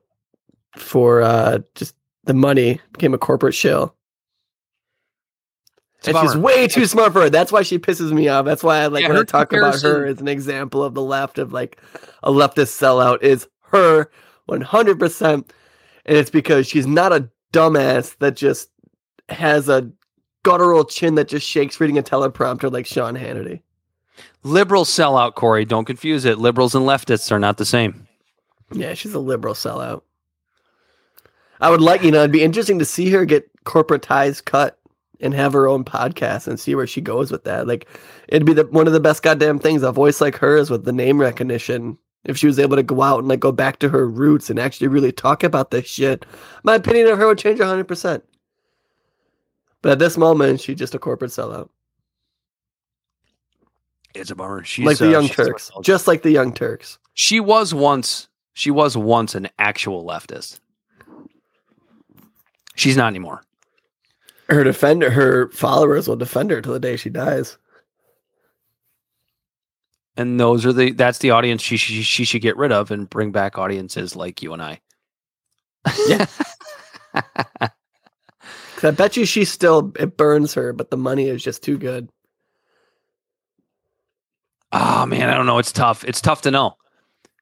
for uh just the money, became a corporate shill. It's And she's way too smart for her. That's why she pisses me off. That's why I like Yeah, when I talk about her as an example of the left of like a leftist sellout is her 100%. And it's because she's not a dumbass that just has a guttural chin that just shakes reading a teleprompter like Sean Hannity. Liberal sellout, Corey. Don't confuse it. Liberals and leftists are not the same. Yeah, she's a liberal sellout. I would like, you know, it'd be interesting to see her get corporate ties cut and have her own podcast and see where she goes with that. Like, it'd be the, one of the best goddamn things. A voice like hers with the name recognition. If she was able to go out and like go back to her roots and actually really talk about this shit, my opinion of her would change 100%. But at this moment, she's just a corporate sellout. It's a bummer. She's like the uh, Young she's- Turks. Just like the Young Turks. She was once. She was once an actual leftist. She's not anymore. Her defender, her followers will defend her till the day she dies. And those are the that's the audience she she, she should get rid of and bring back audiences like you and I. Yeah. I bet you she still it burns her, but the money is just too good. Oh man, I don't know. It's tough. It's tough to know.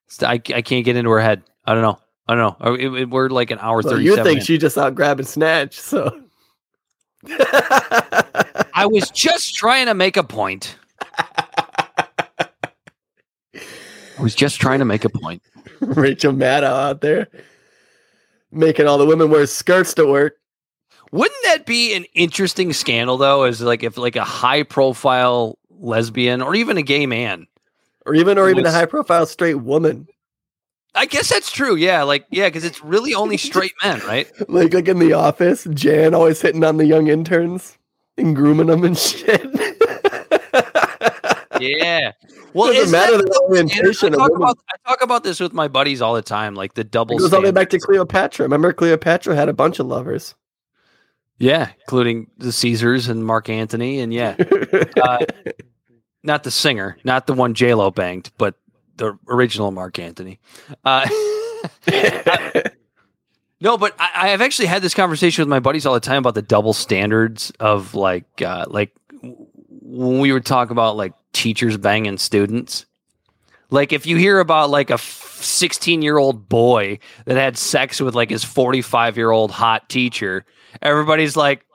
It's- I I can't get into her head. I don't know. I don't know. It- it- we're like an hour Well, thirty you think she just out grabbing snatch, so I was just trying to make a point. I was just trying to make a point. Rachel Maddow out there making all the women wear skirts to work. Wouldn't that be an interesting scandal though? As like if like a high profile lesbian or even a gay man. Or even or even a high profile straight woman. I guess that's true. Yeah, like yeah, because it's really only straight men, right? Like like in the office, Jan always hitting on the young interns and grooming them and shit. Yeah. Well, it Doesn't matter the orientation I talk about I talk about this with my buddies all the time, like the double. It goes all the way back to Cleopatra. Remember Cleopatra had a bunch of lovers. Yeah, including the Caesars and Mark Antony, and yeah, uh, not the singer, not the one J Lo banged, but the original Mark Antony. Uh, no, but I, have actually had this conversation with my buddies all the time about the double standards of like, uh, like when we would talk about like teachers banging students. Like if you hear about like a 16 year old boy that had sex with like his 45 year old hot teacher, everybody's like,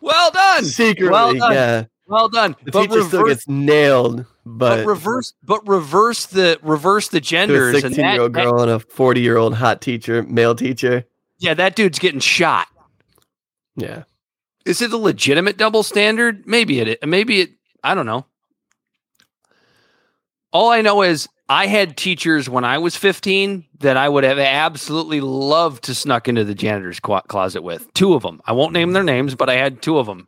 "Well done, Secretly, Well done. yeah. well done." The But teacher still gets nailed, but, but, reverse, but reverse the reverse the a genders, and 16 year old that, that- girl and a 40 year old hot teacher, male teacher. yeah, that dude's getting shot. Yeah. Is it a legitimate double standard? Maybe it. Maybe it. I don't know. All I know is I had teachers when I was 15 that I would have absolutely loved to snuck into the janitor's qu- closet with. Two of them. I won't name their names, but I had two of them.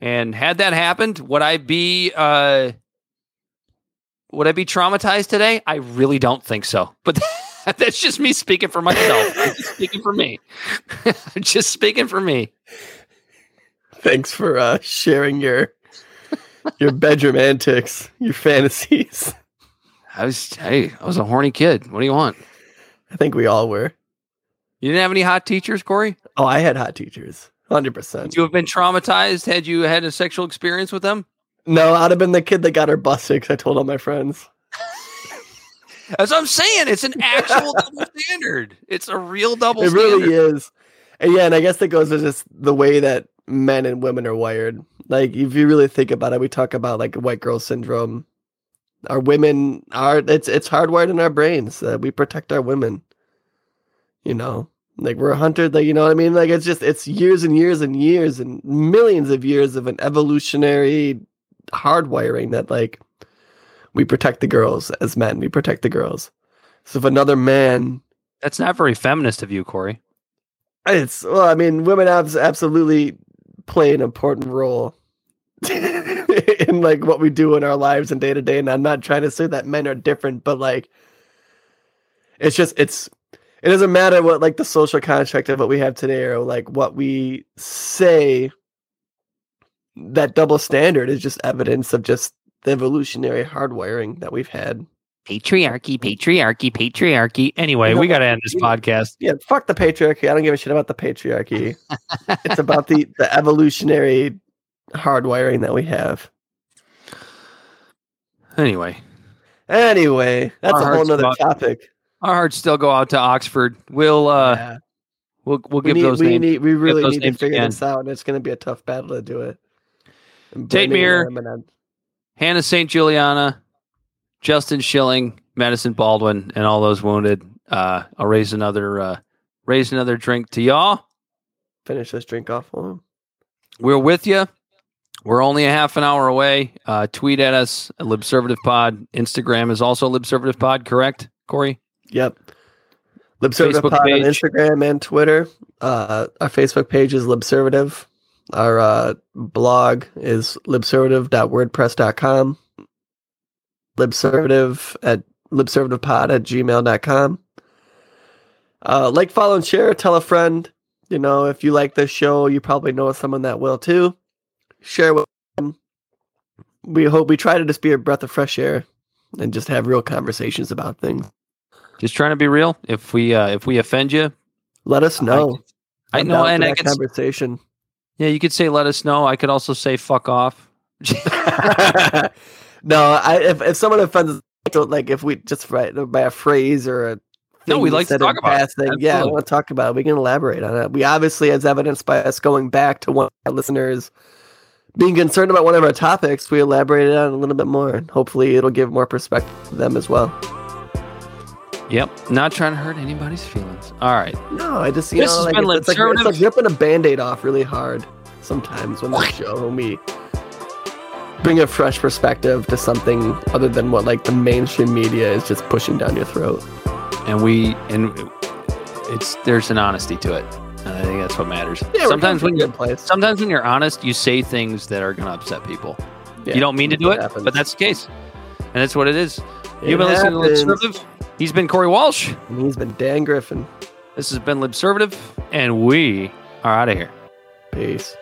And had that happened, would I be uh would I be traumatized today? I really don't think so. But that's just me speaking for myself. I'm just speaking for me. I'm just speaking for me. Thanks for uh, sharing your your bedroom antics, your fantasies. I was hey, I was a horny kid. What do you want? I think we all were. You didn't have any hot teachers, Corey? Oh, I had hot teachers, hundred percent. Would you have been traumatized had you had a sexual experience with them? No, I'd have been the kid that got her busted because I told all my friends. That's what I'm saying. It's an actual double standard. It's a real double it standard. really is. And yeah, and I guess that goes with just the way that men and women are wired. Like if you really think about it, we talk about like white girl syndrome. Our women are it's it's hardwired in our brains that we protect our women. You know, like we're a hunted. Like you know what I mean. Like it's just it's years and years and years and millions of years of an evolutionary hardwiring that like we protect the girls as men. We protect the girls. So if another man That's not very feminist of you, Corey. it's well, I mean, women abs- absolutely play an important role in like what we do in our lives and day to day. And I'm not trying to say that men are different, but like, it's just it's it doesn't matter what like the social construct of what we have today or like what we say. That double standard is just evidence of just the evolutionary hardwiring that we've had. Patriarchy, patriarchy, patriarchy. Anyway, You know we got to end this podcast. Yeah, fuck the patriarchy. I don't give a shit about the patriarchy. it's about the the evolutionary hardwiring that we have. Anyway, Anyway, that's Our a whole hearts nother go out- topic. our hearts still go out to Oxford. We'll uh, Yeah. we'll we'll we give need, those we names. need, we really need to figure again. this out, and it's going to be a tough battle to do it. Tate Myre. them and I'm- Hana St. Juliana, Justin Shilling, Madisyn Baldwin, and all those wounded. Uh, I'll raise another uh, raise another drink to y'all. finish this drink off for them. We're with you. We're only a half an hour away. Uh, tweet at us at Libservative Pod. Instagram is also Libservative Pod, correct, Corey? Yep. Libservative Facebook Pod on. Instagram and Twitter. Uh, our Facebook page is Libservative. Our uh, blog is libservative.wordpress.com. Libservative at libservativepod at gmail.com. Uh, like, follow, and share. Tell a friend. You know, if you like this show, you probably know someone that will too. Share with them. We hope we try to just be a breath of fresh air and just have real conversations about things. Just trying to be real. If we uh, if we offend you, Let us know. I I'm know, and I s- conversation. Yeah, you could say let us know. I could also say fuck off. no, I if, if someone offends us, don't- like if we just right by a phrase or a No, we like to talk about it. yeah, I Absolutely. want to talk about it. We can elaborate on it. We obviously, as evidenced by us going back to one of our listeners being concerned about one of our topics, we elaborated on it a little bit more. and Hopefully, it'll give more perspective to them as well. Yep, not trying to hurt anybody's feelings. All right, No, I just you This know has like, been it's, like it's like ripping a band-aid off really hard sometimes when we show me bring a fresh perspective to something other than what like the mainstream media is just pushing down your throat. and we and it's there's an honesty to it. And I think that's what matters. Yeah, sometimes when from a you good place. sometimes when you're honest, you say things that are going to upset people. Yeah, you don't mean to do it, happens. but that's the case, and that's what it is. It You've been listening happens. to Libservative. He's been Corey Walsh. And he's been Dan Griffin. This has been Libservative, and we are out of here. Peace.